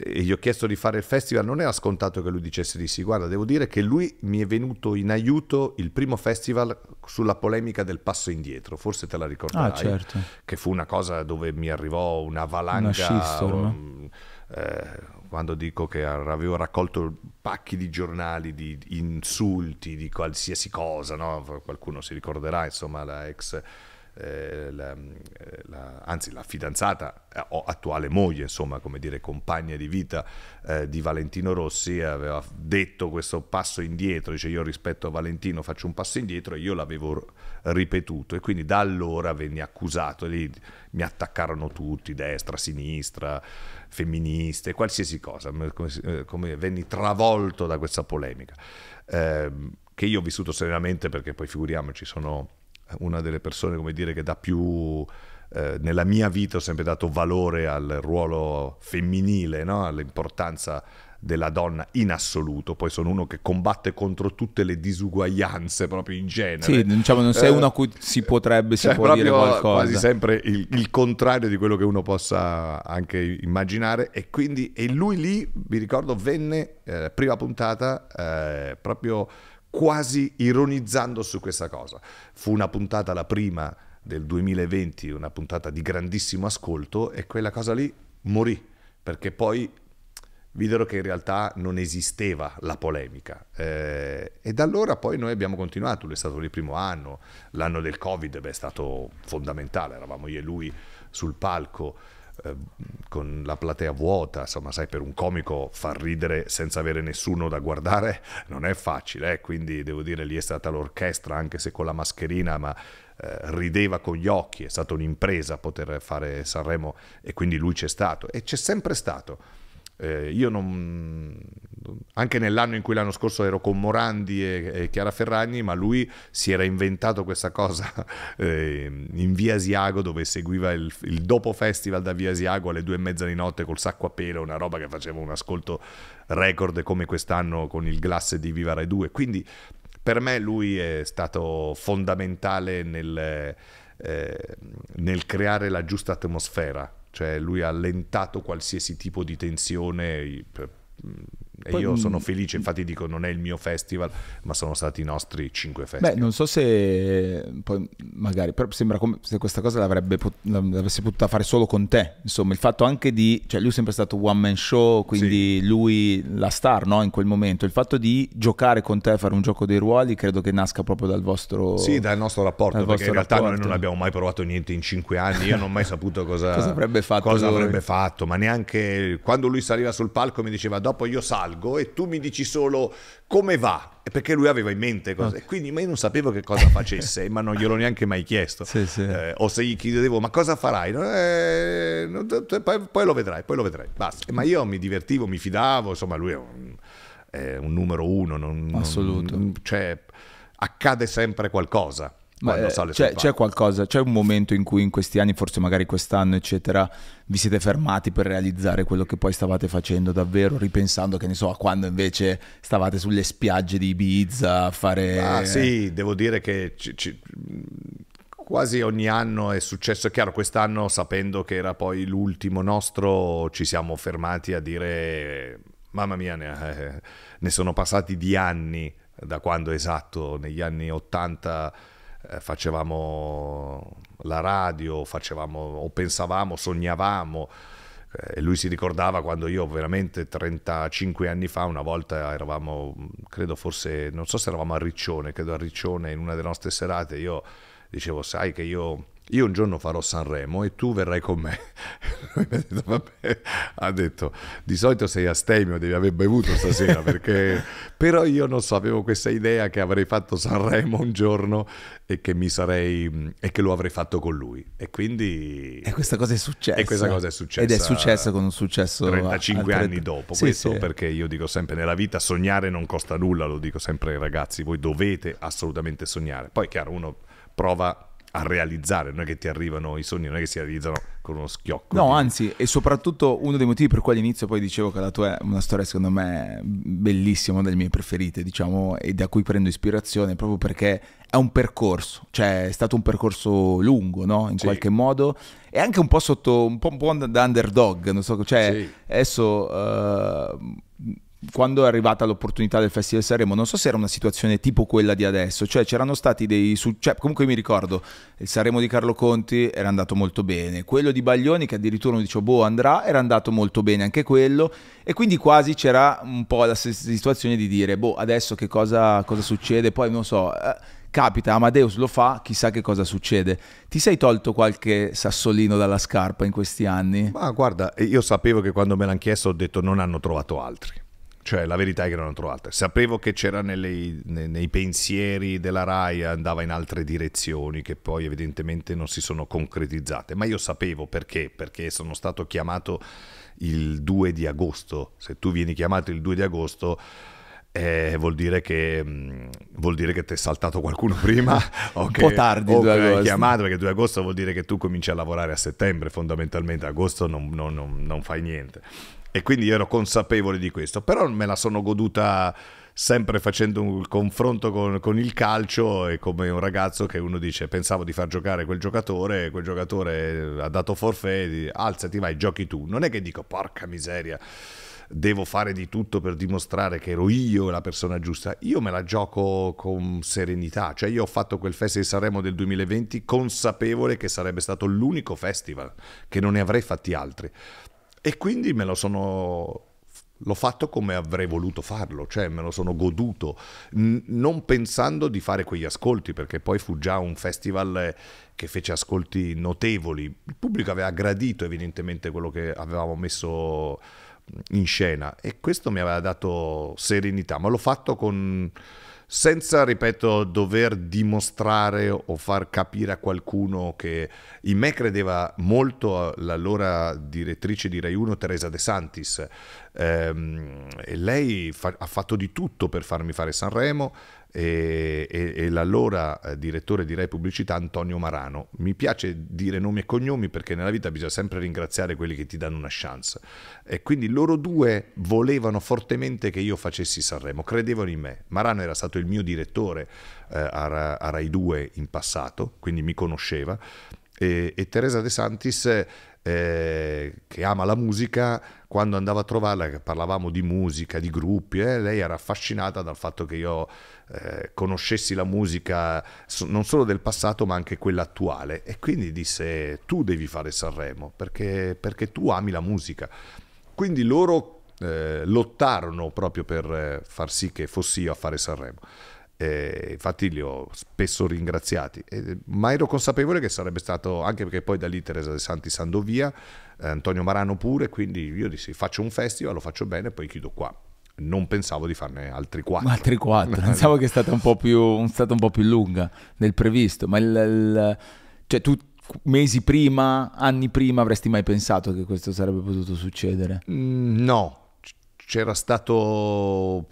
e gli ho chiesto di fare il festival, non era scontato che lui dicesse di sì. Guarda, devo dire che lui mi è venuto in aiuto il primo festival sulla polemica del passo indietro, forse te la ricorderai, ah, certo. che fu una cosa dove mi arrivò una valanga... Una shitstorm. Um, eh, quando dico che avevo raccolto pacchi di giornali, di insulti, di qualsiasi cosa, no? qualcuno si ricorderà, insomma, la ex, eh, la, eh, la, anzi la fidanzata eh, o attuale moglie, insomma, come dire, compagna di vita eh, di Valentino Rossi, aveva detto questo passo indietro, dice io rispetto a Valentino faccio un passo indietro e io l'avevo ripetuto e quindi da allora venne accusato, lì mi attaccarono tutti, destra, sinistra, femministe, qualsiasi cosa, come, eh, come venni travolto da questa polemica, eh, che io ho vissuto serenamente perché poi figuriamoci, sono una delle persone, come dire, che dà più eh, nella mia vita ho sempre dato valore al ruolo femminile, no? all'importanza della donna in assoluto, poi sono uno che combatte contro tutte le disuguaglianze proprio in genere. Sì, diciamo non sei eh, uno a cui si potrebbe, si cioè può dire qualcosa. quasi sempre il, il, contrario di quello che uno possa anche immaginare e quindi e lui lì, vi ricordo, venne eh, prima puntata eh, proprio quasi ironizzando su questa cosa. Fu una puntata la prima del 2020, una puntata di grandissimo ascolto e quella cosa lì morì perché poi videro che in realtà non esisteva la polemica. Eh, e da allora poi noi abbiamo continuato, lui è stato il primo anno, l'anno del Covid beh, è stato fondamentale, eravamo io e lui sul palco eh, con la platea vuota, insomma sai per un comico far ridere senza avere nessuno da guardare non è facile, eh? quindi devo dire lì è stata l'orchestra anche se con la mascherina ma eh, rideva con gli occhi, è stata un'impresa poter fare Sanremo e quindi lui c'è stato e c'è sempre stato eh, io non, anche nell'anno in cui l'anno scorso ero con Morandi e, e Chiara Ferragni, ma lui si era inventato questa cosa eh, in via Asiago dove seguiva il, il, dopo festival da via Asiago alle due e mezza di notte col sacco a pelo, una roba che faceva un ascolto record come quest'anno con il glass di Viva Rai 2. Quindi per me lui è stato fondamentale nel, eh, nel creare la giusta atmosfera cioè lui ha allentato qualsiasi tipo di tensione e Poi, io sono felice, infatti dico non è il mio festival, ma sono stati i nostri cinque festival. Beh, non so se poi magari, però sembra come se questa cosa l'avrebbe l'avesse potuta fare solo con te. Insomma, il fatto anche di, cioè lui è sempre stato one man show, quindi sì. lui la star, no, in quel momento. Il fatto di giocare con te, fare un gioco dei ruoli, credo che nasca proprio dal vostro Sì, dal nostro rapporto, dal perché in realtà rapporto. noi non abbiamo mai provato niente in cinque anni, io non ho mai saputo cosa, cosa avrebbe fatto. Cosa avrebbe fatto, ma neanche quando lui saliva sul palco mi diceva dopo io salgo e tu mi dici solo come va perché lui aveva in mente cose. Okay. quindi ma io non sapevo che cosa facesse ma non glielo neanche mai chiesto. Sì, sì. Eh, o se gli chiedevo ma cosa farai? Eh, poi, poi, lo vedrai poi lo vedrai basta. Ma io mi divertivo mi fidavo insomma lui è un, è un numero uno non, assoluto. non, cioè accade sempre qualcosa ma, eh, c'è, c'è, qualcosa, c'è un momento in cui in questi anni, forse magari quest'anno, eccetera, vi siete fermati per realizzare quello che poi stavate facendo davvero, ripensando che ne so, a quando invece stavate sulle spiagge di Ibiza a fare... Ah, sì, devo dire che ci, ci, quasi ogni anno è successo, è chiaro, quest'anno sapendo che era poi l'ultimo nostro, ci siamo fermati a dire, mamma mia, ne, eh, ne sono passati di anni da quando esatto, negli anni 80 eh, facevamo la radio, facevamo o pensavamo, sognavamo. Eh, e lui si ricordava quando io veramente 35 anni fa, una volta eravamo, credo forse, non so se eravamo a Riccione, credo a Riccione in una delle nostre serate, io dicevo, sai che io io un giorno farò Sanremo e tu verrai con me. ha detto, di solito sei astemio, devi aver bevuto stasera, perché... però io non so, avevo questa idea che avrei fatto Sanremo un giorno e che mi sarei... e che lo avrei fatto con lui. E quindi... E questa cosa è successa. E questa cosa è successa. Ed è successa con un successo... 35 anni dopo. Sì, questo sì. perché io dico sempre, nella vita sognare non costa nulla, lo dico sempre ai ragazzi, voi dovete assolutamente sognare. Poi chiaro, uno prova a realizzare, non è che ti arrivano i sogni, non è che si realizzano con uno schiocco. No, di... anzi, e soprattutto uno dei motivi per cui all'inizio poi dicevo che la tua è una storia secondo me bellissima, una delle mie preferite, diciamo, e da cui prendo ispirazione, proprio perché è un percorso, cioè è stato un percorso lungo, no? In sì. qualche modo, e anche un po' sotto, un po', un po da underdog, non so, cioè sì. adesso... Uh, quando è arrivata l'opportunità del Festival Sanremo, non so se era una situazione tipo quella di adesso, cioè c'erano stati dei cioè, comunque mi ricordo, il Sanremo di Carlo Conti era andato molto bene, quello di Baglioni che addirittura uno dice boh andrà, era andato molto bene anche quello e quindi quasi c'era un po' la situazione di dire boh adesso che cosa, cosa succede, poi non so... Eh, capita, Amadeus lo fa, chissà che cosa succede. Ti sei tolto qualche sassolino dalla scarpa in questi anni? Ma guarda, io sapevo che quando me l'hanno chiesto ho detto non hanno trovato altri. Cioè, la verità è che non ho trovato. Sapevo che c'era nelle, nei, nei, pensieri della RAI, andava in altre direzioni che poi evidentemente non si sono concretizzate. Ma io sapevo perché, perché sono stato chiamato il 2 di agosto. Se tu vieni chiamato il 2 di agosto eh, vuol dire che mh, vuol dire che ti è saltato qualcuno prima o un che, po' tardi o hai chiamato perché 2 agosto vuol dire che tu cominci a lavorare a settembre fondamentalmente agosto non, non, non, non fai niente e quindi io ero consapevole di questo però me la sono goduta sempre facendo un confronto con, con, il calcio e come un ragazzo che uno dice pensavo di far giocare quel giocatore, quel giocatore ha dato forfè, alzati vai, giochi tu. Non è che dico porca miseria, devo fare di tutto per dimostrare che ero io la persona giusta. Io me la gioco con serenità, cioè io ho fatto quel Festival di Sanremo del 2020 consapevole che sarebbe stato l'unico festival, che non ne avrei fatti altri. E quindi me lo sono L'ho fatto come avrei voluto farlo, cioè me lo sono goduto, n- non pensando di fare quegli ascolti, perché poi fu già un festival che fece ascolti notevoli. Il pubblico aveva gradito evidentemente quello che avevamo messo in scena e questo mi aveva dato serenità, ma l'ho fatto con senza, ripeto, dover dimostrare o far capire a qualcuno che in me credeva molto l'allora direttrice di Rai 1 Teresa De Santis. Ehm, e lei fa- ha fatto di tutto per farmi fare Sanremo e, e, e l'allora eh, direttore di Rai Pubblicità Antonio Marano. Mi piace dire nomi e cognomi perché nella vita bisogna sempre ringraziare quelli che ti danno una chance. E quindi loro due volevano fortemente che io facessi Sanremo, credevano in me. Marano era stato il mio direttore eh, a, a Rai 2 in passato, quindi mi conosceva. E, e Teresa De Santis eh, che ama la musica, quando andavo a trovarla, parlavamo di musica, di gruppi, eh, lei era affascinata dal fatto che io eh, conoscessi la musica non solo del passato ma anche quella attuale e quindi disse tu devi fare Sanremo perché, perché tu ami la musica. Quindi loro eh, lottarono proprio per eh, far sì che fossi io a fare Sanremo. Eh, infatti li ho spesso ringraziati, eh, ma ero consapevole che sarebbe stato, anche perché poi da lì Teresa De Santi andò via, eh, Antonio Marano pure, quindi io dissi faccio un festival, lo faccio bene, poi chiudo qua. Non pensavo di farne altri quattro. Altri quattro, pensavo che è stata un po' più, stata un po più lunga del previsto, ma il, il, cioè tu mesi prima, anni prima avresti mai pensato che questo sarebbe potuto succedere? Mm, no, c'era stato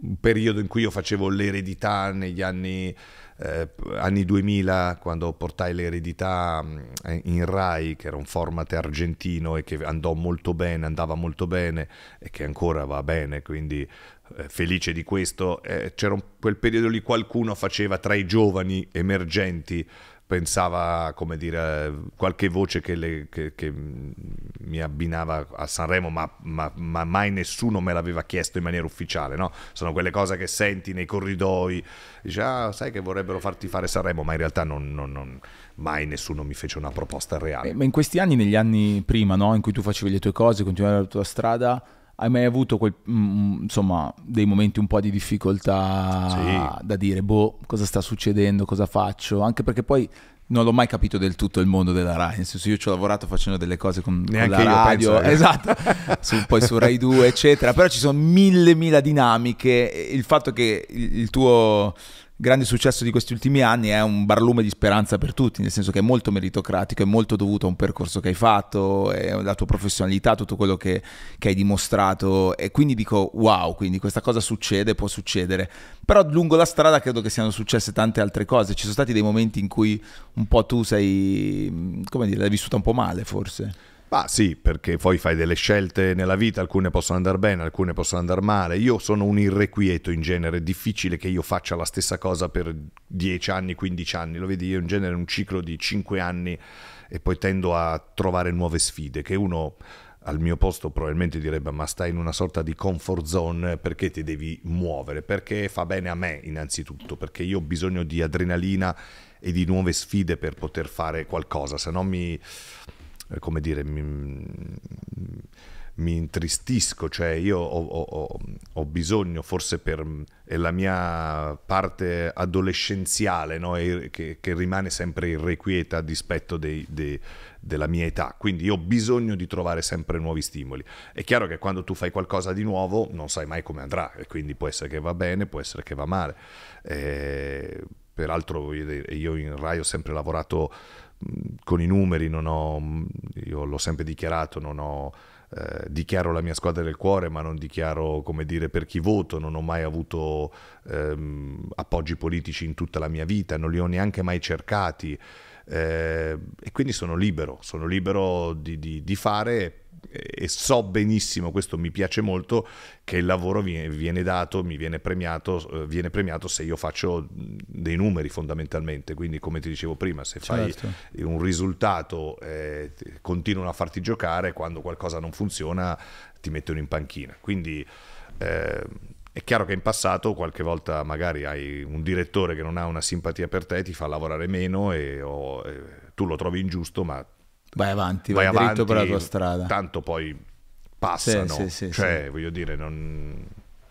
un periodo in cui io facevo l'eredità negli anni, eh, anni 2000, quando portai l'eredità mm, in Rai, che era un format argentino e che andò molto bene, andava molto bene e che ancora va bene, quindi eh, felice di questo. Eh, c'era un, quel periodo lì qualcuno faceva tra i giovani emergenti pensava, come dire, qualche voce che, le, che, che mi abbinava a Sanremo, ma, ma, ma, mai nessuno me l'aveva chiesto in maniera ufficiale, no? Sono quelle cose che senti nei corridoi, dici, ah, sai che vorrebbero farti fare Sanremo, ma in realtà non, non, non, mai nessuno mi fece una proposta reale. Ma in questi anni, negli anni prima, no? in cui tu facevi le tue cose, continuavi la tua strada, hai mai avuto quel, mm, insomma, dei momenti un po' di difficoltà sì. da dire, boh, cosa sta succedendo, cosa faccio? Anche perché poi non l'ho mai capito del tutto il mondo della Rai, nel senso io ci ho lavorato facendo delle cose con, con la radio, penso, eh. esatto, su, poi su Rai 2 eccetera, però ci sono mille mille dinamiche, il fatto che il, il tuo grande successo di questi ultimi anni è un barlume di speranza per tutti, nel senso che è molto meritocratico, è molto dovuto a un percorso che hai fatto, la tua professionalità, tutto quello che, che, hai dimostrato. E quindi dico wow, quindi questa cosa succede, può succedere, però lungo la strada credo che siano successe tante altre cose, ci sono stati dei momenti in cui un po' tu sei, come dire, l'hai vissuta un po' male forse. Ma sì, perché poi fai delle scelte nella vita, alcune possono andare bene, alcune possono andare male. Io sono un irrequieto in genere, è difficile che io faccia la stessa cosa per 10 anni, 15 anni. Lo vedi, io in genere un ciclo di 5 anni e poi tendo a trovare nuove sfide, che uno al mio posto probabilmente direbbe ma stai in una sorta di comfort zone perché ti devi muovere, perché fa bene a me innanzitutto, perché io ho bisogno di adrenalina e di nuove sfide per poter fare qualcosa, se no mi eh, come dire, mi, mi intristisco, cioè io ho, ho, ho, bisogno, forse per la mia parte adolescenziale, no? che, che, rimane sempre irrequieta a dispetto dei, dei, della mia età, quindi io ho bisogno di trovare sempre nuovi stimoli. È chiaro che quando tu fai qualcosa di nuovo non sai mai come andrà, e quindi può essere che va bene, può essere che va male. Eh, peraltro io in Rai ho sempre lavorato con i numeri, ho, io l'ho sempre dichiarato, non ho eh, dichiaro la mia squadra del cuore, ma non dichiaro come dire per chi voto, non ho mai avuto ehm, appoggi politici in tutta la mia vita, non li ho neanche mai cercati. Eh, e quindi sono libero, sono libero di, di, di fare e so benissimo, questo mi piace molto, che il lavoro viene, dato, mi viene premiato, eh, viene premiato se io faccio dei numeri fondamentalmente, quindi come ti dicevo prima, se fai certo. un risultato eh, continuano a farti giocare, quando qualcosa non funziona ti mettono in panchina. Quindi eh, è chiaro che in passato qualche volta magari hai un direttore che non ha una simpatia per te, ti fa lavorare meno e, o, e tu lo trovi ingiusto, ma vai avanti, vai, vai avanti, per la tua strada. Tanto poi passano, sì, sì, sì, cioè voglio dire, non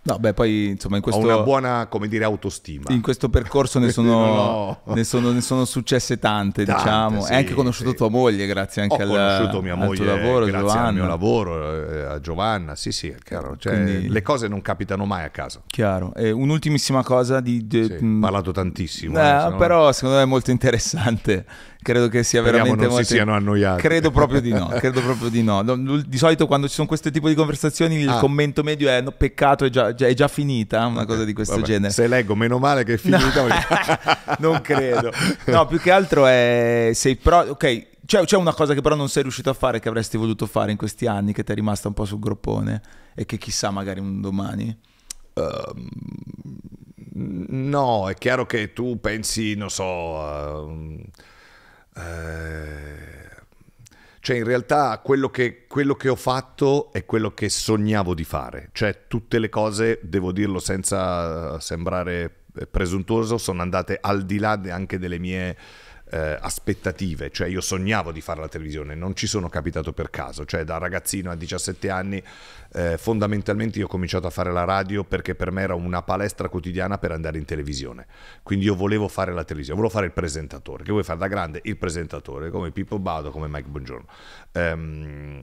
No, beh, poi insomma in questo... Ho una buona, come dire, autostima. In questo percorso ne sono, no. ne sono, ne sono successe tante, tante diciamo. Sì, Hai anche conosciuto sì. tua moglie grazie anche al, conosciuto mia moglie, al lavoro, grazie Giovanna. al mio lavoro, eh, a Giovanna. Sì, sì, è chiaro. Cioè, Quindi... Le cose non capitano mai a caso. Chiaro. E un'ultimissima cosa di... di... Sì, mh... parlato tantissimo. Eh, eh, però secondo me è molto interessante credo che sia Speriamo veramente non molto... si siano annoiati. Credo proprio di no, credo proprio di no. Di solito quando ci sono questo tipo di conversazioni il ah. commento medio è no, peccato, è già, è già finita, una cosa di questo Vabbè, genere. Se leggo, meno male che è finita. No. non credo. No, più che altro è... Sei pro... Ok, c'è, c'è, una cosa che però non sei riuscito a fare che avresti voluto fare in questi anni, che ti è rimasta un po' sul groppone e che chissà magari un domani... Um, no, è chiaro che tu pensi, non so... Uh, eh, cioè in realtà quello che, quello che, ho fatto è quello che sognavo di fare, cioè tutte le cose, devo dirlo senza sembrare presuntuoso, sono andate al di là anche delle mie eh, aspettative, cioè io sognavo di fare la televisione, non ci sono capitato per caso, cioè da ragazzino a 17 anni eh, fondamentalmente io ho cominciato a fare la radio perché per me era una palestra quotidiana per andare in televisione, quindi io volevo fare la televisione, volevo fare il presentatore, che vuoi fare da grande? Il presentatore, come Pippo Baudo, come Mike Buongiorno. Um,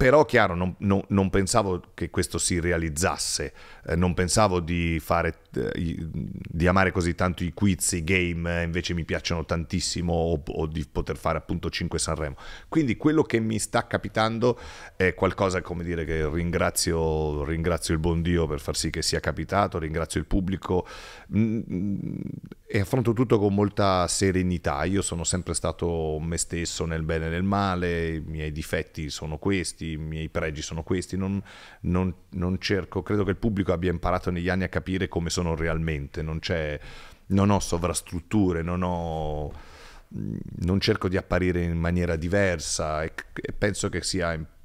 però chiaro, non, non, non, pensavo che questo si realizzasse, eh, non pensavo di, fare, eh, di amare così tanto i quiz, i game, eh, invece mi piacciono tantissimo, o, o, di poter fare appunto 5 Sanremo. Quindi quello che mi sta capitando è qualcosa, come dire, che ringrazio, ringrazio il buon Dio per far sì che sia capitato, ringrazio il pubblico mm, mm, e affronto tutto con molta serenità. Io sono sempre stato me stesso nel bene e nel male, i miei difetti sono questi i miei pregi sono questi, non, non, non, cerco, credo che il pubblico abbia imparato negli anni a capire come sono realmente, non, non ho sovrastrutture, non ho non cerco di apparire in maniera diversa e, penso che sia importante,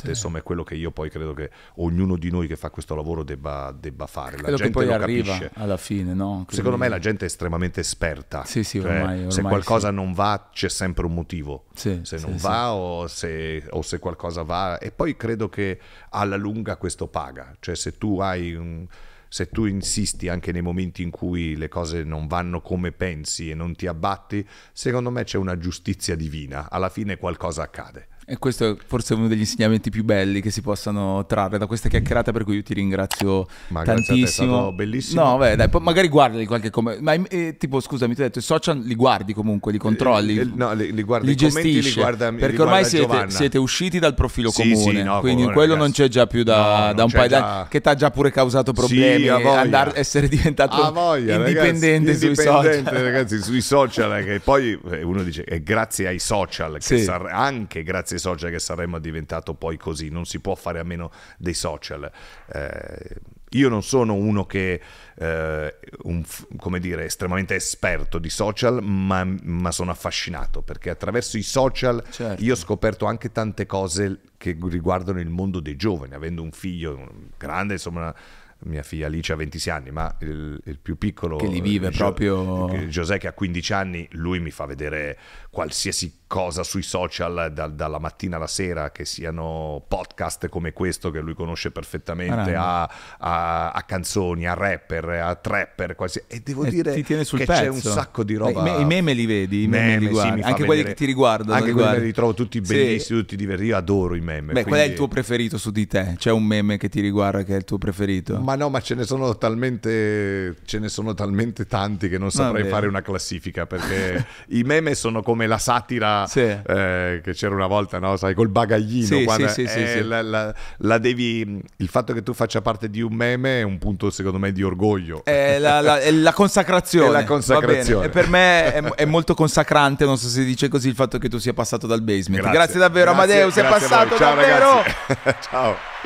sì. insomma è quello che io poi credo che ognuno di noi che fa questo lavoro debba, debba fare. La quello gente poi arriva capisce. alla fine, no? Quindi... Secondo me la gente è estremamente esperta. Sì, sì, cioè, ormai, ormai se qualcosa sì. non va c'è sempre un motivo. Se non va o se, o, se, qualcosa va. E poi credo che alla lunga questo paga. Cioè se tu hai un se tu insisti anche nei momenti in cui le cose non vanno come pensi e non ti abbatti, secondo me c'è una giustizia divina, alla fine qualcosa accade. E questo è forse uno degli insegnamenti più belli che si possano trarre da questa chiacchierata, per cui io ti ringrazio Ma tantissimo. bellissimo. No, beh, dai, magari guardi qualche commento. Ma eh, tipo, scusami, ti ho detto, i social li guardi comunque, li controlli? Eh, eh, no, li, li guarda, li gestisci. Li guarda, perché ormai siete, siete, usciti dal profilo sì, comune, sì, no, quindi comune, quello ragazzi. non c'è già più da, no, da un paio d'anni, che ti ha già pure causato problemi, sì, andare, essere diventato voglia, indipendente ragazzi, sui social. ragazzi, sui social, che poi eh, uno dice, è grazie ai social, che anche grazie ai social che saremmo diventato poi così, non si può fare a meno dei social. Eh, io non sono uno che, eh, un, come dire, estremamente esperto di social, ma, ma, sono affascinato perché attraverso i social certo. io ho scoperto anche tante cose che riguardano il mondo dei giovani, avendo un figlio grande, insomma mia figlia Alice ha 26 anni, ma il, il più piccolo... Che li vive Gio, proprio... Giuseppe che ha 15 anni, lui mi fa vedere qualsiasi cosa sui social da, dalla mattina alla sera, che siano podcast come questo che lui conosce perfettamente, a, a, a, canzoni, a rapper, a trapper, qualsiasi... e devo e dire che pezzo. c'è un sacco di roba... I, meme li vedi, i meme, meme li sì, anche quelli che ti riguardano. Anche quelli che li trovo tutti bellissimi, sì. tutti divertiti, io adoro i meme. Beh, quindi... qual è il tuo preferito su di te? C'è un meme che ti riguarda che è il tuo preferito? Ma no, ma ce ne sono talmente, ce ne sono talmente tanti che non saprei Vabbè. fare una classifica perché i meme sono come la satira Sì. eh, che c'era una volta, no? Sai, col bagaglino. Sì, eh, sì. La, la- la devi, il fatto che tu faccia parte di un meme è un punto secondo me di orgoglio. È la, è la consacrazione. È la consacrazione. E per me è, è molto consacrante, non so se si dice così, il fatto che tu sia passato dal basement. Grazie, Grazie. davvero, Grazie, Amadeus, sei passato davvero. Ciao.